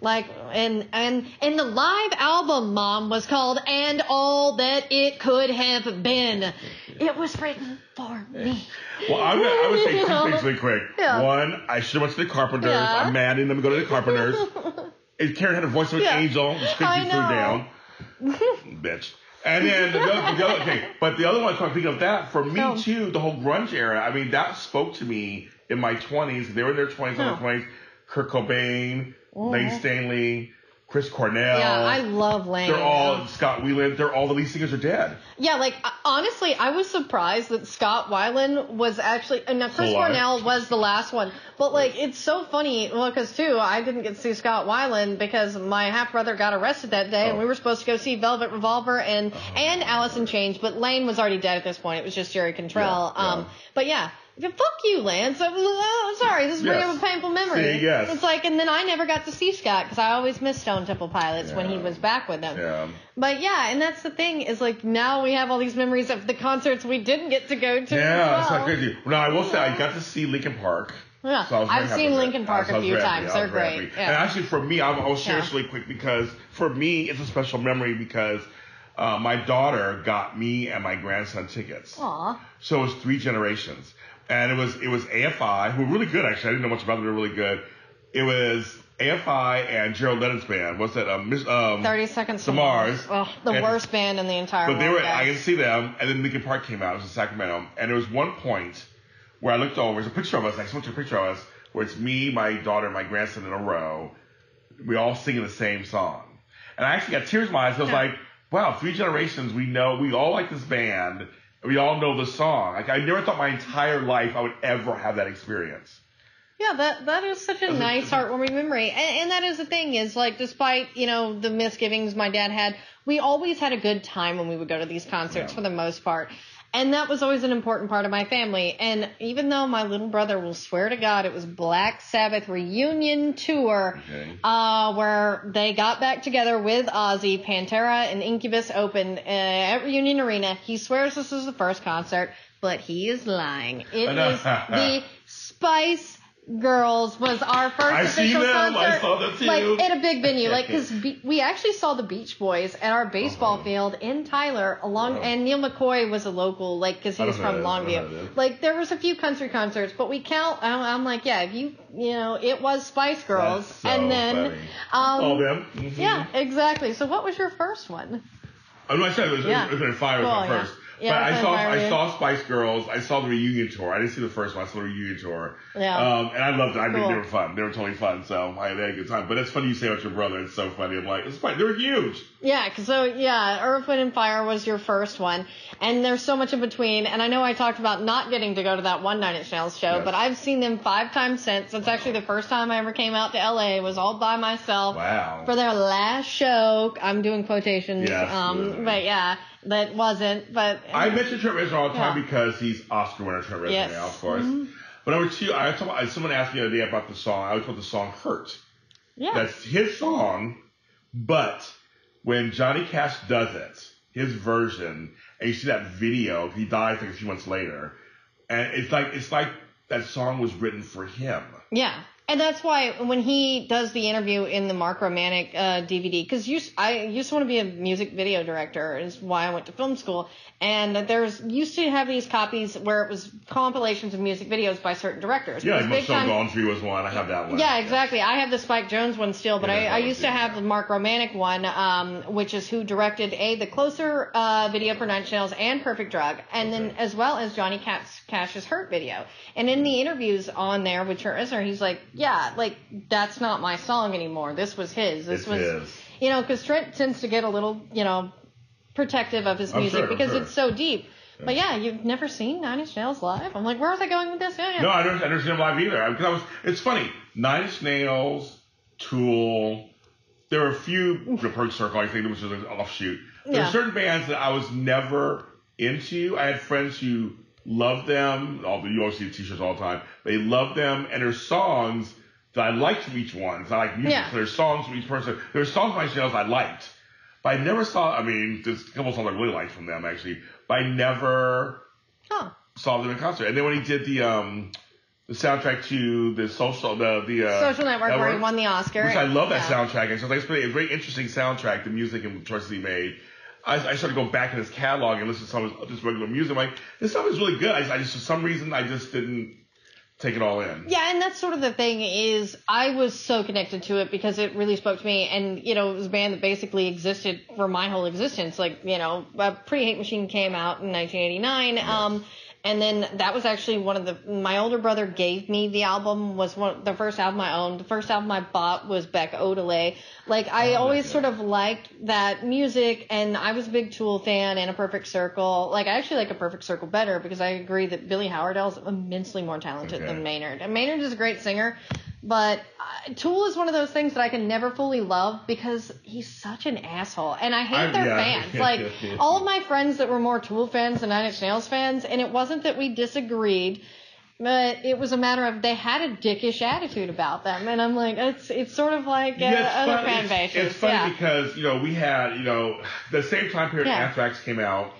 like and and and the live album mom was called and all that it could have been it was written for me Well, I'm gonna, I would say two things really quick. Yeah. One, I should have went to the Carpenters. Yeah. I'm mad at them to go to the Carpenters. And Karen had a voice of an Yeah. angel. Just couldn't down. Bitch. And then the other, the other, okay, but the other one, so I'm thinking of that, for me Oh. too, the whole grunge era, I mean, that spoke to me in my 20s. They were in their 20s, Oh. in their 20s. Kurt Cobain, Layne Staley, Chris Cornell. Yeah, I love Layne. They're all. Scott Weiland. They're all the lead singers are dead. Yeah, like uh, honestly, I was surprised that Scott Weiland was actually. And now Chris. Cornell was the last one, but like it's so funny. Well, because too, I didn't get to see Scott Weiland because my half brother got arrested that day, and Oh. we were supposed to go see Velvet Revolver and Oh. and Alice in Chains, but Layne was already dead at this point. It was just Jerry Cantrell. Yeah, yeah. Um, but yeah. Yeah, Fuck you, Lance. I'm, oh, sorry, this is bringing Yes. up a painful memory. See, yes. It's like, and then I never got to see Scott because I always missed Stone Temple Pilots when he was back with them. Yeah. But yeah, and that's the thing is like now we have all these memories of the concerts we didn't get to go to. Yeah, it's well. not crazy. Now I will say I got to see Linkin Park. Yeah, So I was very I've seen Linkin Park a few happy. times. They're great. Yeah. And actually, for me, I'll, I'll share Yeah. this really quick because for me, it's a special memory because uh, my daughter got me and my grandson tickets. Aw. So it was three generations, and it was it was AFI who were really good actually. I didn't know much about them. They were really good. It was AFI and Gerald Lennon's band. What's that? Um, um, 30 Seconds to Mars. The And- worst band in the entire world. But they were, I guys. could see them, and then Linkin Park came out. It was in Sacramento, and there was one point where I looked over. There's a picture of us. I just went to a picture of us where it's me, my daughter, and my grandson in a row. We all singing the same song, and I actually got tears in my eyes. I was Yeah. like, "Wow, three generations. We know. We all like this band. We all know the song. Like I never thought my entire life I would ever have that experience." Yeah, that that is such a nice, heartwarming memory, and, and that is the thing is like, despite you know the misgivings my dad had, we always had a good time when we would go to these concerts Yeah. for the most part, and that was always an important part of my family. And even though my little brother will swear to God it was Black Sabbath reunion tour, Okay. uh, where they got back together with Ozzy, Pantera, and Incubus opened uh, at Reunion Arena, he swears this is the first concert, but he is lying. It is the Spice Girls was our first I official them. I concert. saw them. Like at a big venue, like because we actually saw the Beach Boys at our baseball Uh-huh. field in Tyler, along Wow. and Neal McCoy was a local, like because he was from that. I don't know Longview. Like there was a few country concerts, but we count. I'm, I'm like, yeah, if you you know, it was Spice Girls, so and then um, all them. Mhm. yeah, exactly. So what was your first one? Oh, no, I said it was, Yeah. it was in Fire was my first. Yeah, but I saw I saw Spice Girls. I saw the reunion tour. I didn't see the first one. I saw the reunion tour. Yeah. Um, and I loved it. I mean, Cool. they were fun. They were totally fun. So I had a good time. But it's funny you say about your brother. It's so funny. I'm like, it's fine. They were huge. Yeah, so yeah, Earth, Wind, and Fire was your first one, and there's so much in between. And I know I talked about not getting to go to that one Nine Inch Nails show, Yes. but I've seen them five times since. That's actually the first time I ever came out to LA. It was all by myself Wow. for their last show. I'm doing quotations, Yes. um, but yeah, that wasn't. But I mention Trent Reznor all the time Yeah. because he's Oscar winner Trent Reznor Yes. now, of course. Mhm. But number two, I told, someone asked me the other day about the song. I always called the song "Hurt." yeah, That's his song, but when Johnny Cash does it, his version, and you see that video, he dies like a few months later, and it's like it's like that song was written for him. Yeah. And that's why when he does the interview in the Mark Romanek uh, DVD, because I used to want to be a music video director, is why I went to film school. And there's used to have these copies where it was compilations of music videos by certain directors. Yeah, It was like big Michelle time- Gondry was one. I have that one. yeah, exactly. I have the Spike Jonze one still, but Yeah, I, I used to have the Mark Romanek one, um, which is who directed a the Closer uh, video for Nine Nails and Perfect Drug, and then as well as Johnny Cash, Cash's Hurt video. And in the interviews on there with Trent Reznor, he's like, "Yeah, like that's not my song anymore. This was his. This It's was, his. you know, because Trent tends to get a little, you know, protective of his I'm music sure, I'm because sure. it's so deep." But yeah, you've never seen Nine Inch Nails live. I'm like, where was I going with this? Yeah, yeah. No, I don't understand live either. Because I was, it's funny. Nine Inch Nails, Tool. There were a few the Perfect Circle, I think, which was just an offshoot. There Yeah. were certain bands that I was never into. I had friends who loved them. All the see T-shirts all the time. They loved them, and there's songs that I liked from each one. I like music. Yeah. So there's songs from each person. There's songs by Nails I liked, but I never saw. I mean, there's a couple songs I really liked from them actually, but I never Huh. saw them in concert. And then when he did the um the soundtrack to the social the the uh, Social Network, where he won the Oscar. which I love that Yeah. soundtrack. And so it's a very interesting soundtrack. The music and the choices he made. I, I started to go back in his catalog and listen to some of his just regular music. I'm like, this stuff is really good. I, I just for some reason I just didn't take it all in. Yeah, and that's sort of the thing is I was so connected to it because it really spoke to me, and you know it was a band that basically existed for my whole existence. Like you know, Pretty Hate Machine came out in 1989, um, And then that was actually one of the my older brother gave me the album was one the first album I owned. The first album I bought was Beck Odelay. Like I Oh, always sort of liked that music and I was a big Tool fan and a Perfect Circle. Like I actually like a Perfect Circle better because I agree that Billy Howerdel is immensely more talented Okay. than Maynard. And Maynard is a great singer, but uh, Tool is one of those things that I can never fully love because he's such an asshole and I hate I- their yeah. fans. Like all of my friends that were more Tool fans than Nine Inch Nails fans, and it wasn't that we disagreed, but it was a matter of they had a dickish attitude about them, and I'm like, it's it's sort of like uh, Yeah, it's other funny- fan it's, bases. It's funny yeah. because you know we had you know the same time period. Anthrax came out.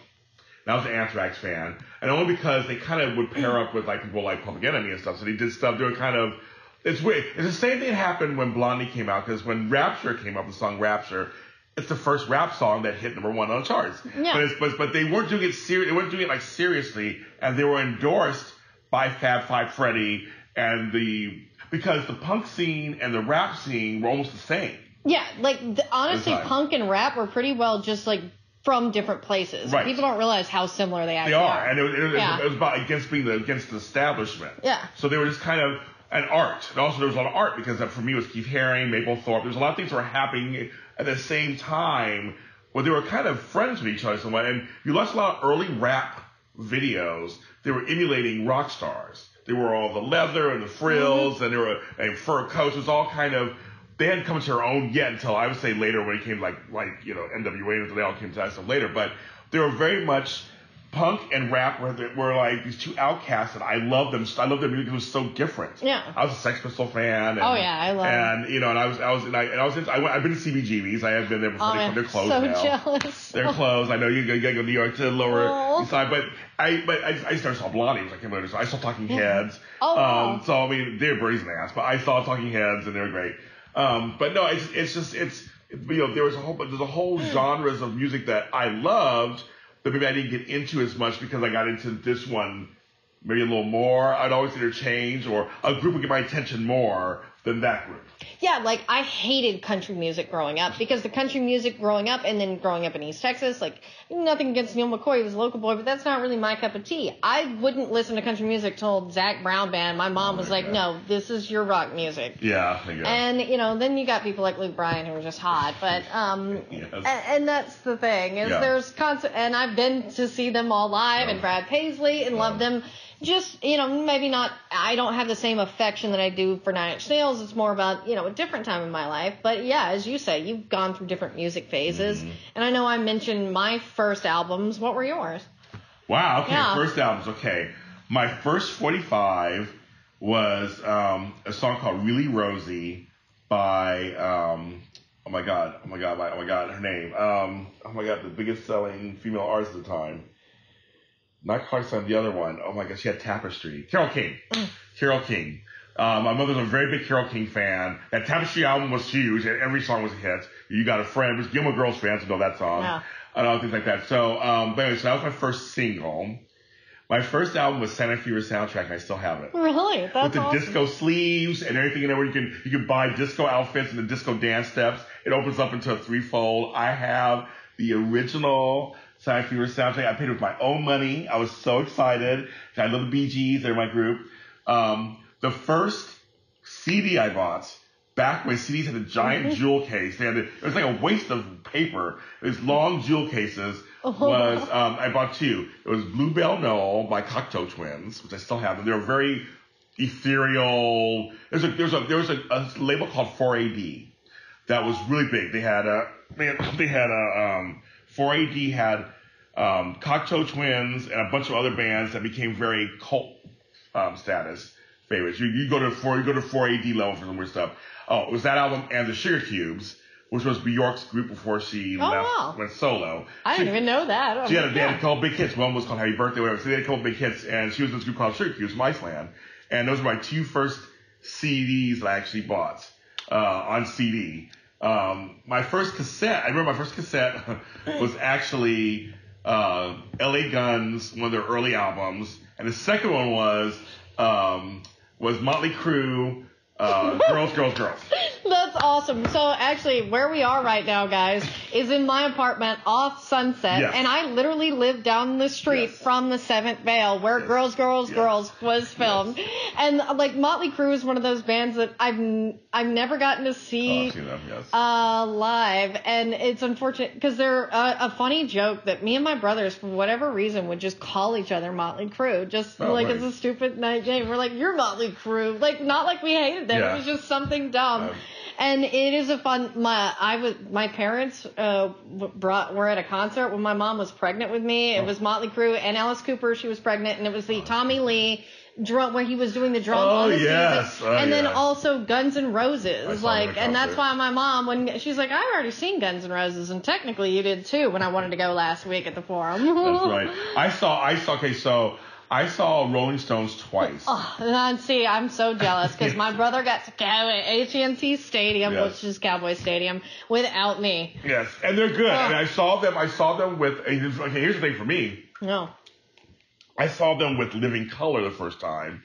And I was an Anthrax fan, and only because they kind of would pair up with like people like Public Enemy and stuff. So they did stuff doing kind of. It's weird. It's the same thing that happened when Blondie came out because when Rapture came out, the song Rapture, it's the first rap song that hit number one on the charts. Yeah. But it's but, but they weren't doing it serious. They weren't doing it like seriously, and they were endorsed by Fab Five Freddy and the because the punk scene and the rap scene were almost the same. Yeah, like the, honestly, punk and rap were pretty well just like from different places. Right. People don't realize how similar they They actually are, and it, was- it, Yeah. it was about against being the against the establishment. Yeah. So they were just kind of an art, and also there was a lot of art because that for me was Keith Haring, Mapplethorpe. There's a lot of things that were happening at the same time, where they were kind of friends with each other somewhat. And you watched a lot of early rap videos. They were emulating rock stars. They were all the leather and the frills, Mm-hmm. and they were and fur coats. It was all kind of. They hadn't come to their own yet until I would say later when it came like like you know NWA until they all came to that stuff later. But they were very much punk and rap were, were like these two outcasts, and I love them. I love their music. It was so different. Yeah. I was a Sex Pistol fan. And, Oh, yeah, I love And you know, and I was I was and I, and I was into, I went, I've been to CBGBs. I have been there before. Oh, they, man, they're closed so now. jealous. They're closed. I know you, gotta go to New York to the lower Oh. east side, but I but I, I started saw Blondie. It was like I saw Talking Heads. Oh, wow. Um, so I mean they're brazen ass, but I saw Talking Heads and they were great. Um, but no, it's it's just it's you know there was a whole there's a whole Hmm. genres of music that I loved, but maybe I didn't get into as much because I got into this one maybe a little more. I'd always interchange, or a group would get my attention more than that group. Yeah, like I hated country music growing up because the country music growing up and then growing up in East Texas, like nothing against Neal McCoy, he was a local boy, but that's not really my cup of tea. I wouldn't listen to country music till Zac Brown Band. My mom was my like, God. no, this is your rock music. Yeah, I guess. And you know, then you got people like Luke Bryan who are just hot, but um, Yes. and, and that's the thing is Yeah. there's constant, and I've been to see them all live and Brad Paisley and love them. Just you know, maybe not. I don't have the same affection that I do for Nine Inch Nails. It's more about you know a different time in my life. But yeah, as you say, you've gone through different music phases, Mm-hmm. and I know I mentioned my first albums. What were yours? Wow. Okay. Yeah. First albums. Okay. My first 45 was um, a song called "Really Rosie" by um, oh my god, oh my god, my, oh my god, her name. Um, oh my god, the biggest selling female artist at the time. Not Clarkson, the other one. Oh my gosh, she had Tapestry. Carole King. Carole King. Um, my mother's a very big Carole King fan. That Tapestry album was huge, and every song was a hit. You got a friend, was Gilmore Girls fans know that song, Yeah. and all things like that. So, um, but anyway, so that was my first single. My first album was Santa Fever soundtrack, and I still have it Really? That's with the awesome. disco sleeves and everything in there where you can you can buy disco outfits and the disco dance steps. It opens up into a threefold. I have the original Santa Fever soundtrack. I paid with my own money. I was so excited. I love the Bee Gees. They're my group. Um, the first CD I bought back when CDs had a giant jewel case. They had a, it was like a waste of paper. It was long jewel cases. Was um, I bought two. It was Bluebell Knoll by Cocteau Twins, which I still have. They were very ethereal. There's a there's a there was a, a label called 4AD that was really big. They had a they had, they had a um, 4AD had um, Cocteau Twins and a bunch of other bands that became very cult um, status favorites. You, you go to four you go to 4AD level for some weird stuff. Oh, it was that album and the Sugar Cubes, which was Bjork's group before she Oh, left wow. went solo. I She- didn't even know that. she had a, had Yeah. couple big hits. One was called Happy Birthday, whatever. So they had a couple big hits, and she was in this group called Sugar Cubes from Iceland. And those were my two first CDs that I actually bought uh, on CD. Um, my first cassette, I remember my first cassette was actually uh, LA Guns, one of their early albums, and the second one was um, was Motley Crue, Uh, girls, girls, girls. That's awesome. So actually, where we are right now, guys, is in my apartment off Sunset, Yes. and I literally live down the street Yes. from the Seventh Veil, where Yes. Girls, Girls. Girls was filmed. And uh, like Motley Crue is one of those bands that I've n- I've never gotten to Oh, see. I've them, yes. uh, live, and it's unfortunate because they're a, a funny joke that me and my brothers, for whatever reason, would just call each other Motley Crue, just Oh, like right. it's a stupid night name. We're like, "You're Motley Crue," like not like we hated Yeah. It was just something dumb. Um, and it is a fun. My I was my parents uh brought were at a concert when my mom was pregnant with me. It Oh. was Motley Crue and Alice Cooper. She was pregnant, and it was the Tommy Lee drum where he was doing the drum Oh, yes. Oh, and then yeah. also Guns N' Roses. Like, and that's why my mom when she's like, I've already seen Guns N' Roses, and technically you did too when I wanted to go last week at the forum. That's right. I saw, I saw, okay, so I saw Rolling Stones twice. Oh, and see, I'm so jealous because my brother got to go at AT&T Stadium, Yes. which is Cowboy Stadium, without me. Yes, and they're good. Oh. And I saw them, I saw them with, okay, here's the thing for me. No. I saw them with Living Color the first time.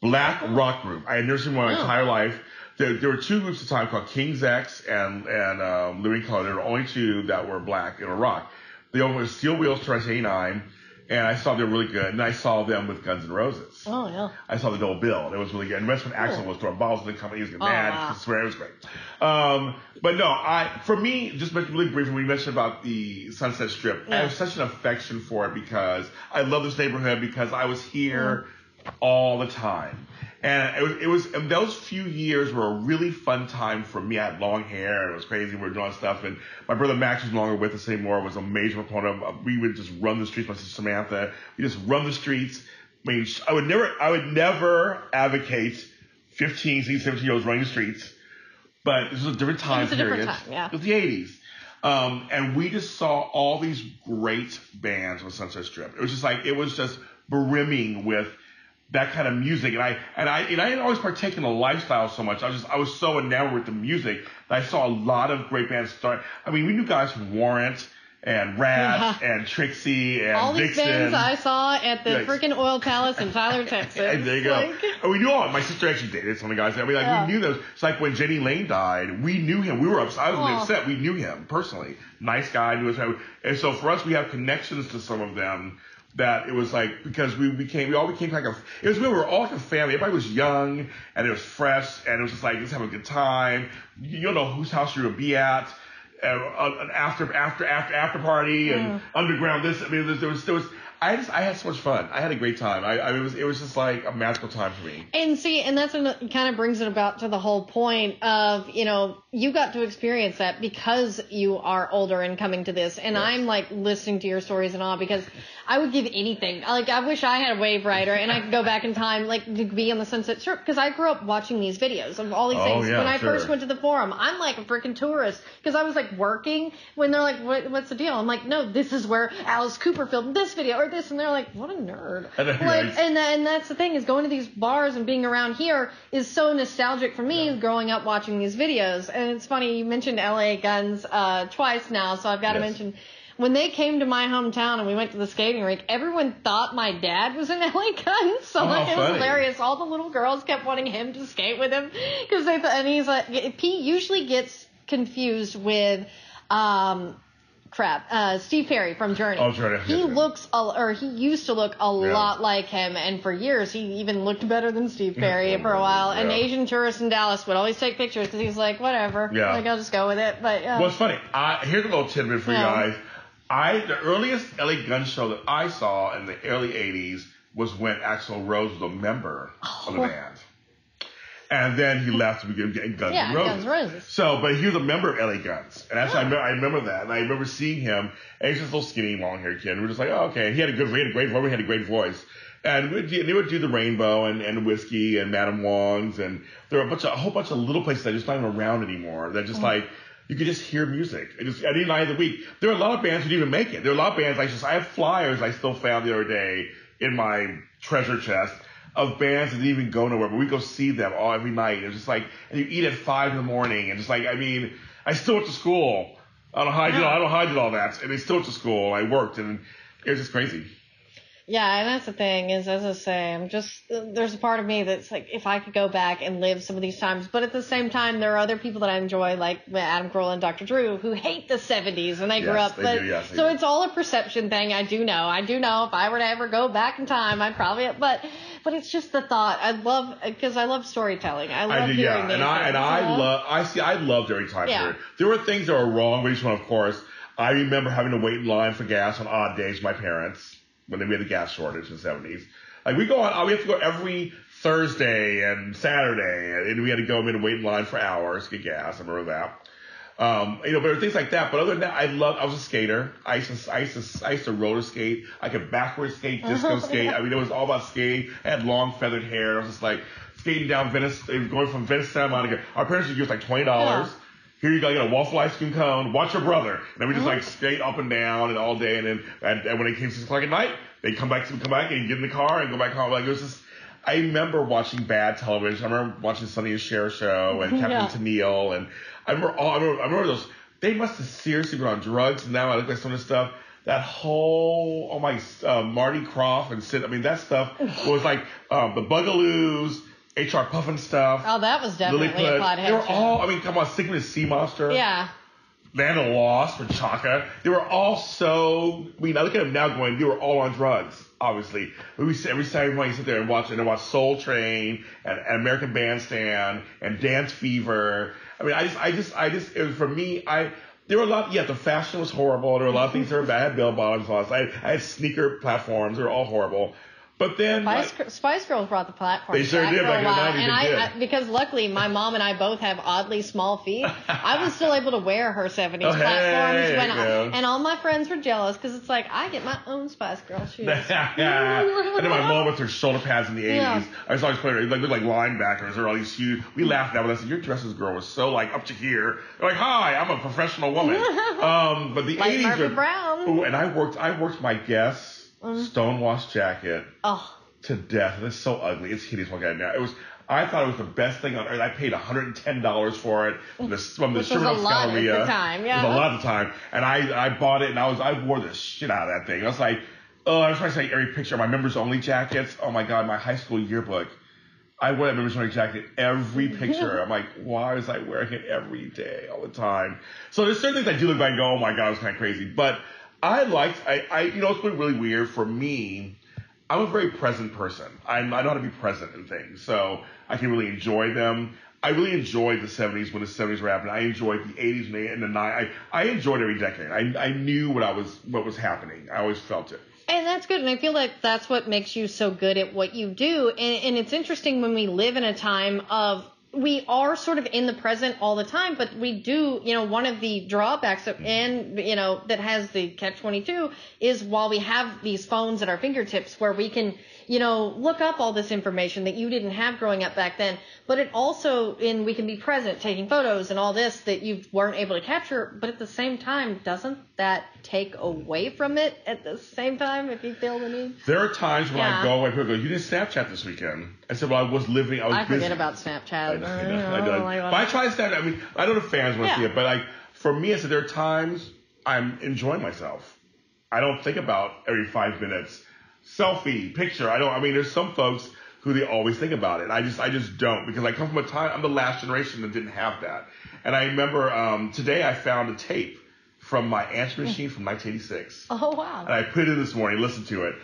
Black rock group. I had never seen one in my Oh. entire life. There, there were two groups at the time called King's X and and um, Living Color. There were only two that were black and were rock. The other was Steel Wheels Trust 89, and I saw them really good. And I saw them with Guns N' Roses. Oh, yeah. I saw the double bill. and It was really good. And that's when Axl was throwing balls in the company. He was getting Oh, mad. wow. He swear it was great. Um, but no, I for me, just really briefly, when you mentioned about the Sunset Strip, I have such an affection for it because I love this neighborhood because I was here all the time. And it was, it was and those few years were a really fun time for me. I had long hair it was crazy. We were doing stuff, and my brother Max was no longer with us anymore. Was a major proponent of. We would just run the streets. My sister Samantha, we just run the streets. I mean, I would never, I would never advocate 15, 16, 17 year olds running the streets, but this was a different time was a different period. time, yeah. It was the 80s. Um, and we just saw all these great bands on Sunset Strip. It was just like, it was just brimming with that kind of music. And I, and I, and I didn't always partake in the lifestyle so much. I was just, I was so enamored with the music that I saw a lot of great bands start. I mean, we knew guys from Warrant and Ratt Yeah. and Trixie and All these Vixen. bands I saw at the freaking Oil Palace in Tyler, Texas. And there you go. Like, and we knew all. My sister actually dated some of the guys. I mean, like Yeah. we knew those. It's like when Jani Lane died, we knew him. We were upset. I was Aw. upset. We knew him personally. Nice guy. Knew us. And so for us, we have connections to some of them. That it was like because we became we all became like a it was we were all like a family. Everybody was young and it was fresh and it was just like let's have a good time. You don't know whose house you're gonna be at. Uh, an after after after after party and underground this. I mean, there was there was I just I had so much fun. I had a great time. I, I it was it was just like a magical time for me. And see, and that's what kind of brings it about to the whole point of, you know, you got to experience that because you are older and coming to this. And Yes. I'm like listening to your stories and all because I would give anything. Like, I wish I had a wave rider and I could go back in time, like, to be on the Sunset Strip because I grew up watching these videos of all these Oh, things. yeah, when I sure. first went to the forum, I'm like a freaking tourist because I was like working when they're like, what, what's the deal? I'm like, no, this is where Alice Cooper filmed this video or this. And they're like, what a nerd. Like, and and that's the thing is going to these bars and being around here is so nostalgic for me growing up watching these videos. And it's funny you mentioned LA Guns uh, twice now, so I've got to mention when they came to my hometown and we went to the skating rink, everyone thought my dad was in LA Guns. So Oh, like it was funny. hilarious. All the little girls kept wanting him to skate with him because they thought, and he's like he usually gets confused with. Um, Crap, uh, Steve Perry from Journey. Oh, Journey, He yes. looks, a, or he used to look a Yeah. lot like him, and for years he even looked better than Steve Perry for a while. An Yeah. Asian tourist in Dallas would always take pictures because he's like, whatever, Yeah. like I'll just go with it. But yeah, Well, it's funny. I, here's a little tidbit for Yeah. you guys. I the earliest LA gun show that I saw in the early '80s was when Axl Rose was a member of the Oh. band, and then he left to begin getting Guns yeah, N' Roses. Guns Roses. So, but he was a member of LA Guns, and that's I, oh. remember, I remember that, and I remember seeing him. And he's just a little skinny, long-haired kid. And we're just like, oh, okay. And he had a good, he had a great voice. He had a great voice. And we'd, they would do the Rainbow and, and whiskey and Madame Wong's, and there were a bunch of a whole bunch of little places that just not even around anymore. That just oh. like you could just hear music. It just any night of the week. There are a lot of bands who didn't even make it. There are a lot of bands I just I have flyers I still found the other day in my treasure chest of bands that didn't even go nowhere, but we go see them all every night. It's just like, and you eat at five in the morning, and just like, I mean, I still went to school. I don't know how I did, Yeah. I don't hide how I did all that, and I still went to school. I worked, and it was just crazy. Yeah, and that's the thing is, as I say, I'm just there's a part of me that's like, if I could go back and live some of these times, but at the same time, there are other people that I enjoy, like Adam Carolla and Dr. Drew, who hate the 70s and they grew up. they but do, yes, so do. it's all a perception thing. I do know. I do know if I were to ever go back in time, I'd probably. But but it's just the thought. I love because I love storytelling. I love I do, hearing yeah, and I and I know? love. I see. I loved every time Yeah. period. There were things that were wrong with each one, of course. I remember having to wait in line for gas on odd days with my parents when they had a gas shortage in the seventies. Like we go on, we have to go every Thursday and Saturday, and we had to go in and wait in line for hours to get gas. I remember that. Um, you know, but there were things like that. But other than that, I love. I was a skater. I used to, I used to, I used to roller skate. I could backward skate, uh-huh. disco skate. I mean, it was all about skating. I had long feathered hair. I was just like skating down Venice, uh, going from Venice to Santa Monica. Our parents would give us like twenty dollars. Yeah. Here you go, get a waffle ice cream cone. Watch your brother. And then we just uh-huh. like skate up and down and all day. And then and, and when it came six o'clock at night, they come back to come back and get in the car and go back home. Like it was just. I remember watching bad television. I remember watching Sonny and Cher show and Captain Yeah. Tennille and I remember all. I remember, I remember those. They must have seriously been on drugs. And now I look at some of the stuff. That whole oh my uh, Marty Krofft and Sid. I mean that stuff was like um, the Bugaloos, H.R. Pufnstuf. Oh, that was definitely a Lilliput. pothead They were all. I mean, come on, the Sea Monster. Yeah. Land of Lost for Chaka. They were all so. I mean, I look at them now going, they were all on drugs, obviously. Every Saturday morning you sit there and watch and watch Soul Train and, and American Bandstand and Dance Fever. I mean, I just, I just, I just, it was, for me, I. There were a lot, yeah, the fashion was horrible. There were a lot of things that were bad. I had bell bottoms. I I had sneaker platforms. They were all horrible. But then, Spice, like, Spice Girls brought the platform. They sure did in the while, 90s, and I. I because luckily my mom and I both have oddly small feet. I was still able to wear her '70s Oh, platforms there when I, and all my friends were jealous because it's like I get my own Spice Girl shoes. and then my mom with her shoulder pads in the 80s. Yeah. I was always playing, they looked like linebackers or all these huge. We laughed at it. I said, Your dresses girl was so like up to here. They're like, Hi, I'm a professional woman. um, but the Like 80s. Murphy are- Brown. Ooh, and I worked, I worked my Guess Mm. stonewashed jacket oh, to death. It's so ugly. It's hideous it now. It was. I thought it was the best thing on earth. I paid $110 for it from the, from the Which was Sherman a lot at the Galleria. time, It yeah. was a lot of the time. And I, I bought it and I was, I wore the shit out of that thing. I was like, oh, I was trying to say every picture of my members only jackets. Oh my God, my high school yearbook. I wore that members only jacket every picture. I'm like, why was I wearing it every day, all the time? So there's certain things I do look back and go, oh my God, it was kind of crazy. But I liked, I, I, you know, it's been really weird for me. I'm a very present person. I'm, I know how to be present in things, so I can really enjoy them. I really enjoyed the 70s when the 70s were happening. I enjoyed the 80s and the, and 90s. I, I enjoyed every decade. I, I knew what I was, what was happening. I always felt it. And that's good. And I feel like that's what makes you so good at what you do. And, and it's interesting when we live in a time of we are sort of in the present all the time, but we do, you know, one of the drawbacks of, and, you know, that has the catch 22 is while we have these phones at our fingertips where we can, you know, look up all this information that you didn't have growing up back then, but it also, in we can be present taking photos and all this that you weren't able to capture, but at the same time, doesn't that take away from it at the same time if you feel the need? There are times when I go away, people go, you didn't Snapchat this weekend. I said, well, I was living, I was I busy. forget about Snapchat. I know, I know, Uh, I know. like, But I try to stand. I mean, I know the fans want to Yeah. see it, but like for me, I said there are times I'm enjoying myself. I don't think about every five minutes selfie picture. I don't. I mean, there's some folks who they always think about it. I just, I just don't because I come from a time. I'm the last generation that didn't have that. And I remember um, today I found a tape from my answering machine from 1986. Oh wow. And I put it in this morning, listened to it,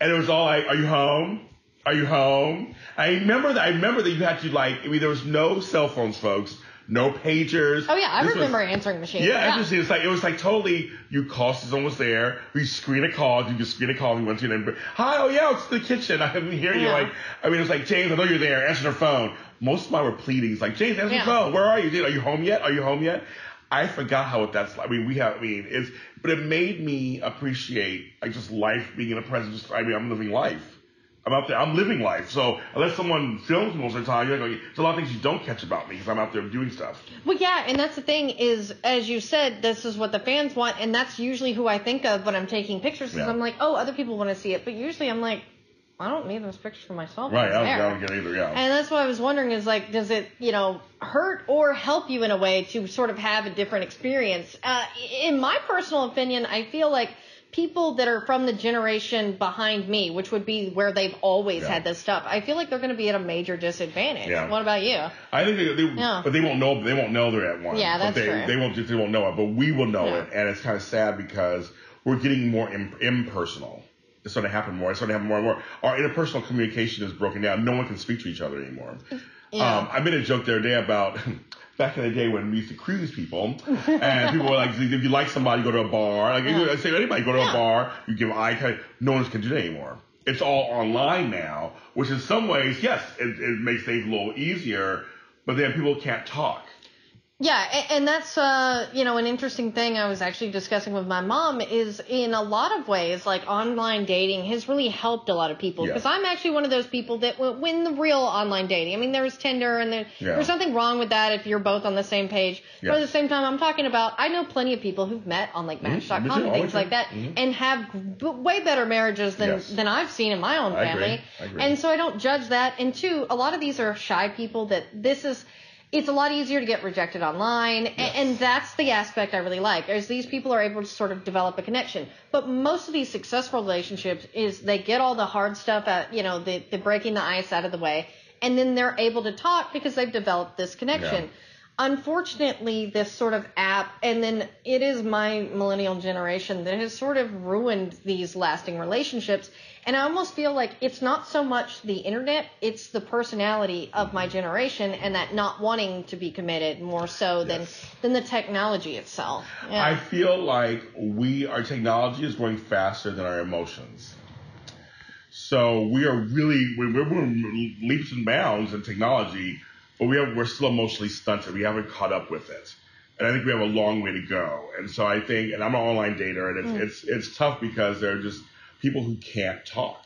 and it was all like, "Are you home? Are you home?" I remember that. I remember that you had to like. I mean, there was no cell phones, folks. No pagers. Oh yeah, I This was- remember answering machines. yeah, interesting. It's like it was like totally. You call someone was there. We screen a call. You just screen a call. And you went to them. Hi, oh yeah, it's the kitchen. I didn't hear you. Like, I mean, it was like James. I know you're there. Answer the phone. Most of mine were pleadings. Like James, answer Yeah. the phone. Where are you? Dude, Are you home yet? Are you home yet? I forgot how that's like. I mean, we have. I mean, it's. But it made me appreciate like just life being in the present. Just I mean, I'm living life. I'm out there. I'm living life. So unless someone films me most of the time, you're like, there's a lot of things you don't catch about me because I'm out there doing stuff. Well, yeah, and that's the thing is, as you said, this is what the fans want, and that's usually who I think of when I'm taking pictures. Because Yeah. I'm like, oh, other people want to see it, but usually I'm like, I don't need those pictures for myself. Right. I don't. I don't get either. Yeah. And that's what I was wondering is like, does it, you know, hurt or help you in a way to sort of have a different experience? Uh, in my personal opinion, I feel like people that are from the generation behind me, which would be where they've always Yeah. had this stuff, I feel like they're going to be at a major disadvantage. Yeah. What about you? I think they, they Yeah. but they won't know. They won't know they're at one. Yeah, But that's they, true. They won't. They won't know it, but we will know Yeah. it, and it's kind of sad because we're getting more Im- impersonal. It's starting to happen more. It's starting to happen more and more. Our interpersonal communication is broken down. No one can speak to each other anymore. Yeah. Um, I made a joke the other day about back in the day when we used to cruise people, and people were like, if you like somebody, go to a bar. Like Yeah. I say, anybody go to Yeah. a bar, you give eye contact. No one can do that anymore. It's all online now, which in some ways, yes, it, it makes things a little easier, but then people can't talk. Yeah, and that's uh, you know an interesting thing I was actually discussing with my mom is in a lot of ways like online dating has really helped a lot of people Yeah. because I'm actually one of those people that when the real online dating I mean there's Tinder and there, Yeah. there's nothing wrong with that if you're both on the same page but at the same time I'm talking about I know plenty of people who've met on like Match.com too, and things like that Mhm. and have way better marriages than Yes. than I've seen in my own I agree. family I agree. and so I don't judge that and two a lot of these are shy people that this is it's a lot easier to get rejected online Yes. and that's the aspect i really like is these people are able to sort of develop a connection but most of these successful relationships is they get all the hard stuff out you know the, the breaking the ice out of the way and then they're able to talk because they've developed this connection Yeah. unfortunately this sort of app and then it is my millennial generation that has sort of ruined these lasting relationships and i almost feel like it's not so much the internet it's the personality of my mm-hmm. generation and that not wanting to be committed more so than Yes. than the technology itself yeah. I feel like we, our technology is going faster than our emotions. So we are really, we're, we're moving leaps and bounds in technology, but we have, we're still emotionally stunted. We haven't caught up with it. And I think we have a long way to go. And so I think, and I'm an online dater, and it's, mm. it's, it's tough because there are just people who can't talk,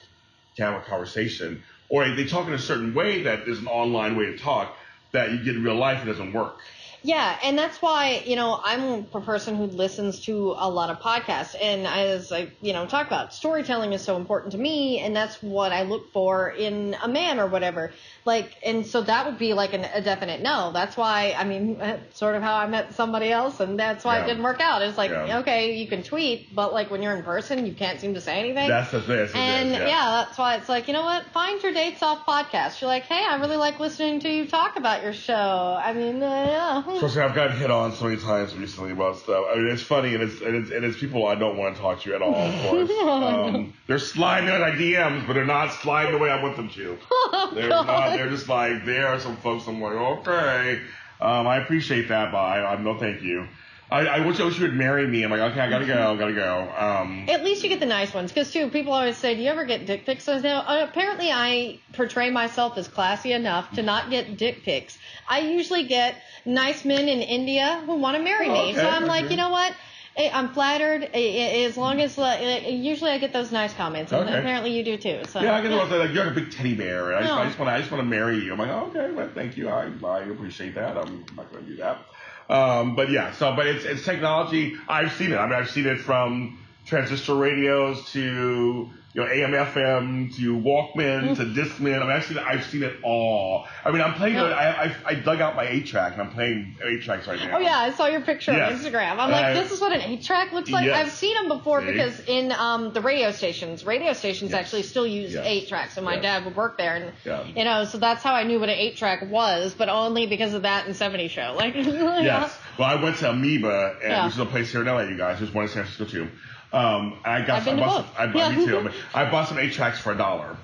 can't have a conversation, or they talk in a certain way that is an online way to talk that you get in real life, it doesn't work. Yeah, and that's why, you know, I'm a person who listens to a lot of podcasts. And as I, you know, talk about, storytelling is so important to me, and that's what I look for in a man or whatever. Like, and so that would be like an, a definite no. That's why, I mean, sort of how I met somebody else, and that's why Yeah. it didn't work out. It's like, Yeah. okay, you can tweet, but like when you're in person, you can't seem to say anything. That's the thing. And thing, yeah. that's why it's like, you know what? Find your dates off podcasts. You're like, hey, I really like listening to you talk about your show. I mean, uh, yeah. Trust me, I've gotten hit on so many times recently about stuff. I mean, it's funny, and it's and it's, and it's people I don't want to talk to at all. Of course, um, they're sliding in my DMs, but they're not sliding the way I want them to. They're God. not. They're just like there are some folks. I'm like, okay, um, I appreciate that, but I, I'm no thank you. I, I wish I wish you would marry me. I'm like, okay, I gotta go, gotta go. Um, At least you get the nice ones, because too, people always say, "Do you ever get dick pics?" So now, uh, apparently, I portray myself as classy enough to not get dick pics. I usually get nice men in India who want to marry Oh, me. okay, So I'm like, you know what? Eh, I'm flattered. eh, eh, As long as uh, usually I get those nice comments, and Okay. apparently you do too. So Yeah, I get about that. Like, you're a big teddy bear, and I just. I just want to, I just want to marry you. I'm like, oh, okay, well, thank you. I, I appreciate that. I'm not going to do that. Um, but yeah, so, but it's, it's technology. I've seen it. I mean, I've seen it from transistor radios to, you know, AM, FM to Walkman to Discman. I mean, I've seen I've seen it all. I mean, I'm playing, Yeah. I, I, I dug out my 8 track and I'm playing 8 tracks right now. Oh yeah, I saw your picture Yes. on Instagram. I'm like, this is what an eight track looks like. yes. I've seen them before See? because in um, the radio stations, radio stations Yes. actually still use eight tracks, and my dad would work there, and Yeah. you know, so that's how I knew what an eight track was, but only because of that and 70 show. Like, Yes. Well, I went to Amoeba, and, Yeah. which is a place here in LA, you guys. There's one in San Francisco too. Um, I got I've some, I bought some, I, yeah. me too. I bought some eight tracks for a dollar.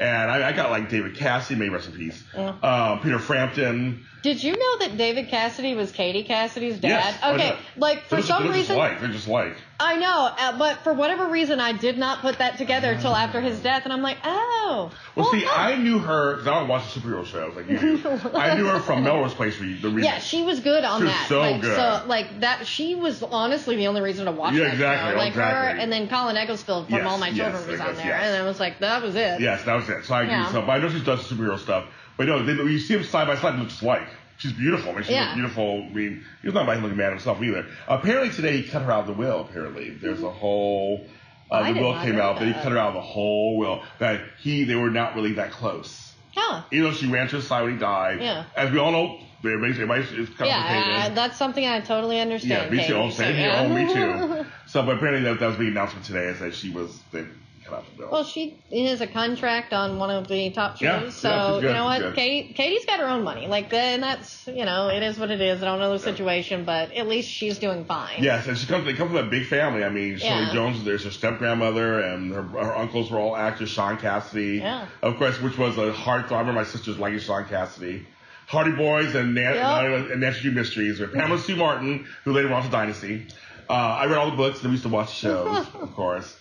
And I, I got like David Cassidy, may he rest in peace. Yeah. Uh, Peter Frampton. Did you know that David Cassidy was Katie Cassidy's dad? Yes. Oh, Okay, yeah. like for They're just- some they're reason, just like they're just like. I know, uh, but for whatever reason, I did not put that together till after his death, and I'm like, oh. Well, see, huh. I knew her because I don't watch the superhero shows like you do. I knew her from Melrose Place for the reason. Yeah, she was good on She was that. so like, good. So like that, she was honestly the only reason to watch Yeah, that exactly, show. Like her, exactly. and then Colin Egglesfield from Yes, All My yes, Children was on there, yes. and I was like, that was it. Yes, that was it. So I agree. Yeah. So, but I know she does superhero stuff. But no, they, you see them side by side, they look just like. She's beautiful. I mean, she's Yeah. beautiful. I mean, he's not a nice looking man himself either. Apparently today he cut her out of the will. Apparently there's a whole. Uh, I the will came out that he cut her out of the whole will. That he they were not really that close. Huh. Even though she ran to his side when he died. Yeah. As we all know, everybody, everybody is complicated. Yeah, uh, that's something I totally understand. Yeah, me too. Oh, so, here. yeah. Oh, me too. So, but apparently that, that was the announcement today is that she was they cut out the bill. Well, she has a contract on one of the top shows, Yeah, so yeah, you know what, good. Katie, Katie's got her own money, like, and that's you know, it is what it is. I don't know the situation, but at least she's doing fine. Yes, and she comes. They come from a big family. I mean, Shirley Yeah. Jones. There's her step grandmother, and her, her uncles were all actors. Shaun Cassidy, Yeah. of course, which was a hard. I remember my sisters liking Shaun Cassidy. Hardy Boys and, Nan- Yep. and Nancy Drew Mysteries, or Pamela Sue Martin, who later went on to Dynasty. Uh, I read all the books and we used to watch the shows, of course.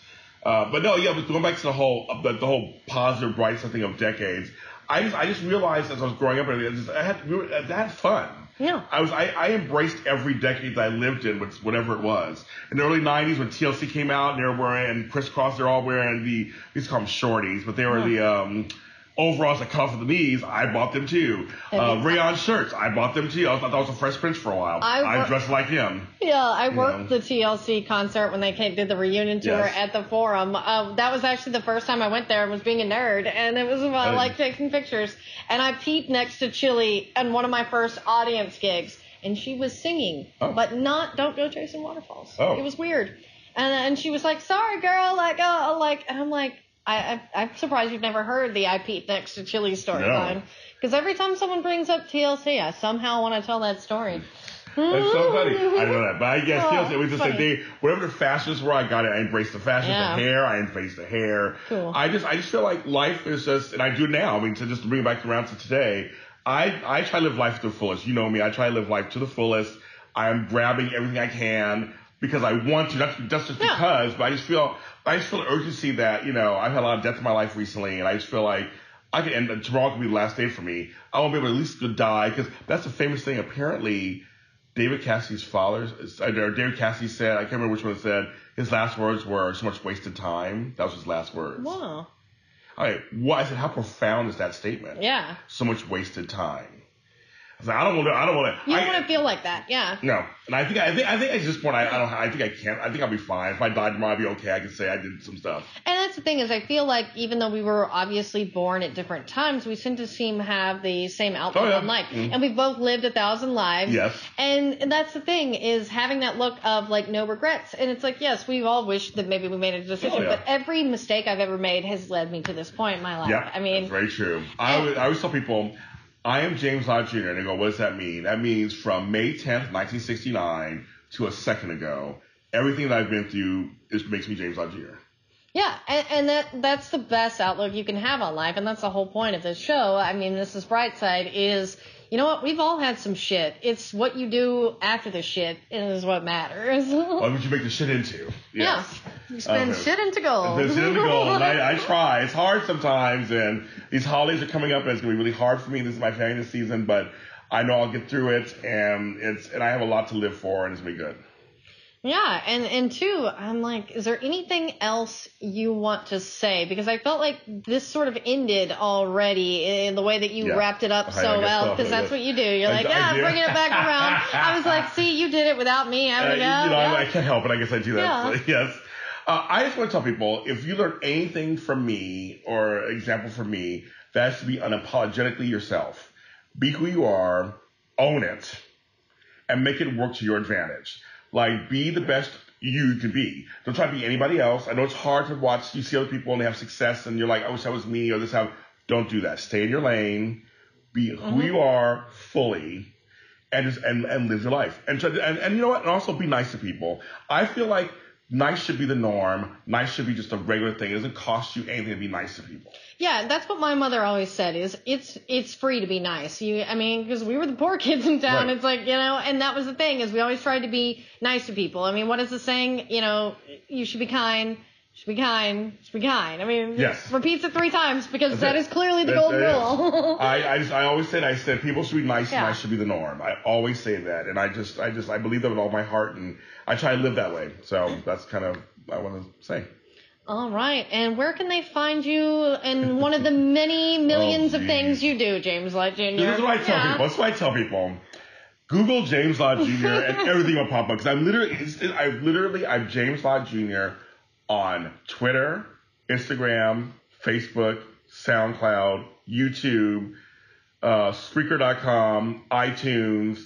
Uh, but no, yeah, but going back to the whole the, the whole positive, bright something of decades. I just I just realized as I was growing up, and everything, I, just, I had we were, I had fun. Yeah. I was I, I embraced every decade that I lived in, with whatever it was. In the early '90s, when TLC came out, and they were wearing and crisscross, they're all wearing the to call them shorties, but they were the um, overalls that at the knees. I bought them too. Uh, rayon shirts, I bought them too. I thought that was a Fresh Prince for a while. I I, dressed like him. Yeah, I worked know. the TLC concert when they came, did the reunion tour Yes. at the Forum. Uh, that was actually the first time I went there and was being a nerd, and it was Oh. like taking pictures. And I peeped next to Chili on one of my first audience gigs, and she was singing, Oh. but not "Don't Go Chasing Waterfalls." Oh. It was weird, and and she was like, "Sorry, girl," like uh, like, and I'm like. I, I, I'm surprised you've never heard the I peeped next to Chili storyline. No. Because every time someone brings up TLC, I somehow want to tell that story. That's so funny. I know that, but I guess Oh, TLC, it was just funny. they whatever the fashions were, I got it. I embraced the fashions, Yeah. the hair, I embraced the hair. Cool. I just I just feel like life is just, and I do now. I mean, to just bring it back around to today, I I try to live life to the fullest. You know me, I try to live life to the fullest. I am grabbing everything I can because I want to, not just just Yeah. because, but I just feel I just feel the urgency that you know I've had a lot of death in my life recently, and I just feel like. I can end tomorrow could be the last day for me. I want to be able to at least to die because that's the famous thing. Apparently, David Cassidy's father, uh, or David Cassidy said, I can't remember which one it said, his last words were so much wasted time. That was his last words. Wow. All right, what I said, how profound is that statement? Yeah. So much wasted time. I like, I don't want to, I don't want to. You I, don't want to feel like that, yeah. No, and I think I think I think at this point I, I don't I think I can't I think I'll be fine if I died tomorrow I'd be okay I can say I did some stuff And that's the thing is, I feel like even though we were obviously born at different times, we seem to seem to have the same outlook Oh, yeah. on life, Mhm. and we've both lived a thousand lives. yes And and that's the thing is having that look of like no regrets. And it's like, yes, we've all wished that maybe we made a decision, Oh, yeah. but every mistake I've ever made has led me to this point in my life. yeah I mean, that's very true I always, I always tell people I am James Lott Jr. and they go what does that mean that means from May 10th 1969 to a second ago everything that I've been through is makes me James Lott Jr. Yeah, and, and that that's the best outlook you can have on life, and that's the whole point of this show. I mean, this is Brightside is, you know what? We've all had some shit. It's what you do after the shit is what matters. what would you make the shit into Yeah, you spend Okay. shit into gold. It's in the goal, and I, I try. It's hard sometimes, and these holidays are coming up, and it's gonna be really hard for me. This is my family this season, but I know I'll get through it, and it's and I have a lot to live for, and it's gonna be good. Yeah, and and two, I'm like, is there anything else you want to say? Because I felt like this sort of ended already in the way that you Yeah. wrapped it up I- so I well. so, Because that's yes. what you do. You're I- like, I yeah, I'm bringing it back around. I was like, see, you did it without me Uh, having you know, I, I can't help it. I guess I do that. Yeah. yes. Uh, I just want to tell people if you learn anything from me or example from me, that's to be unapologetically yourself. Be who you are, own it, and make it work to your advantage. Like, be the best you can be. Don't try to be anybody else. I know it's hard to watch. You see other people and they have success, and you're like, I wish that was me, or this how. Don't do that. Stay in your lane. Be who Mm-hmm. you are fully and just and, and live your life. And, try and and you know what? And also be nice to people. I feel like nice should be the norm. Nice should be just a regular thing. It doesn't cost you anything to be nice to people. Yeah, that's what my mother always said. Is it's it's free to be nice. You, I mean, because we were the poor kids in town. Right. It's like you know, and that was the thing is we always tried to be nice to people. I mean, what is the saying? You know, you should be kind. Should be kind. Should be kind. I mean, Yes. repeats it three times because That's that it. is clearly the That's- golden rule. I I, just, I always said I said people should be nice Yeah. and nice should be the norm. I always say that, and I just I just I believe that with all my heart, and I try to live that way. So that's kind of what I want to say. All right, and where can they find you in one of the many oh, millions Oh, of things you do, James Lott Jr.? This is what I tell Yeah. people. This is what I tell people. Google James Lott Jr. and everything will pop up because I'm literally, I've literally, I'm James Lott Jr. on Twitter, Instagram, Facebook, SoundCloud, YouTube, uh, Spreaker.com, iTunes.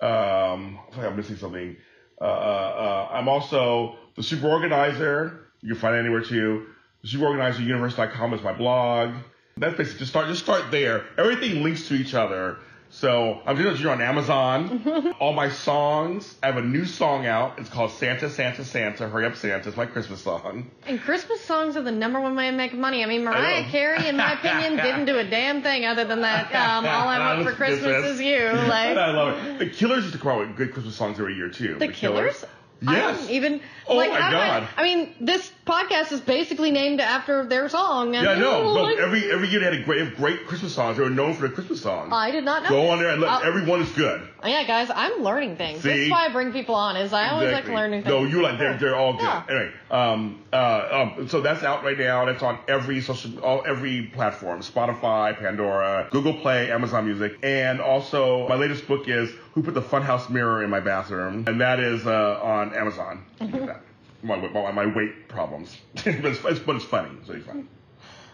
Um, I I'm missing something. Uh, uh, uh, I'm also the Super Organizer, you can find it anywhere too. The Super Organizer Universe.com is my blog. That's basically just start just start there. Everything links to each other. So I'm doing you on Amazon. All my songs. I have a new song out. It's called Santa, Santa, Santa. Hurry up, Santa. It's my Christmas song. And Christmas songs are the number one way to make money. I mean, Mariah know. Carey, in my opinion, didn't do a damn thing other than that. Um, all I want for Christmas is you. Like I love it. The Killers used to come out with good Christmas songs every year too. the Killers. I Yes. even Oh like. my do I- God. I mean, this podcast is basically named after their song. And Yeah, no. every every year they had a great great Christmas songs. They were known for their Christmas songs. I did not know. Go this. on there and look. Uh, everyone is good. yeah, guys, I'm learning things. See? why I bring people on. Is I always Exactly. like to learn new things. No, you like they're they're all good. Yeah. Anyway, um, uh, um, so that's out right now. That's on every social, all every platform: Spotify, Pandora, Google Play, Amazon Music, and also my latest book is "Who Put the Funhouse Mirror in My Bathroom," and that is uh, on Amazon. my, my, my weight problems, but, it's, it's, but it's funny. So it's funny.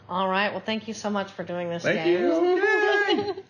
All right. Well, thank you so much for doing this. Thank James. you.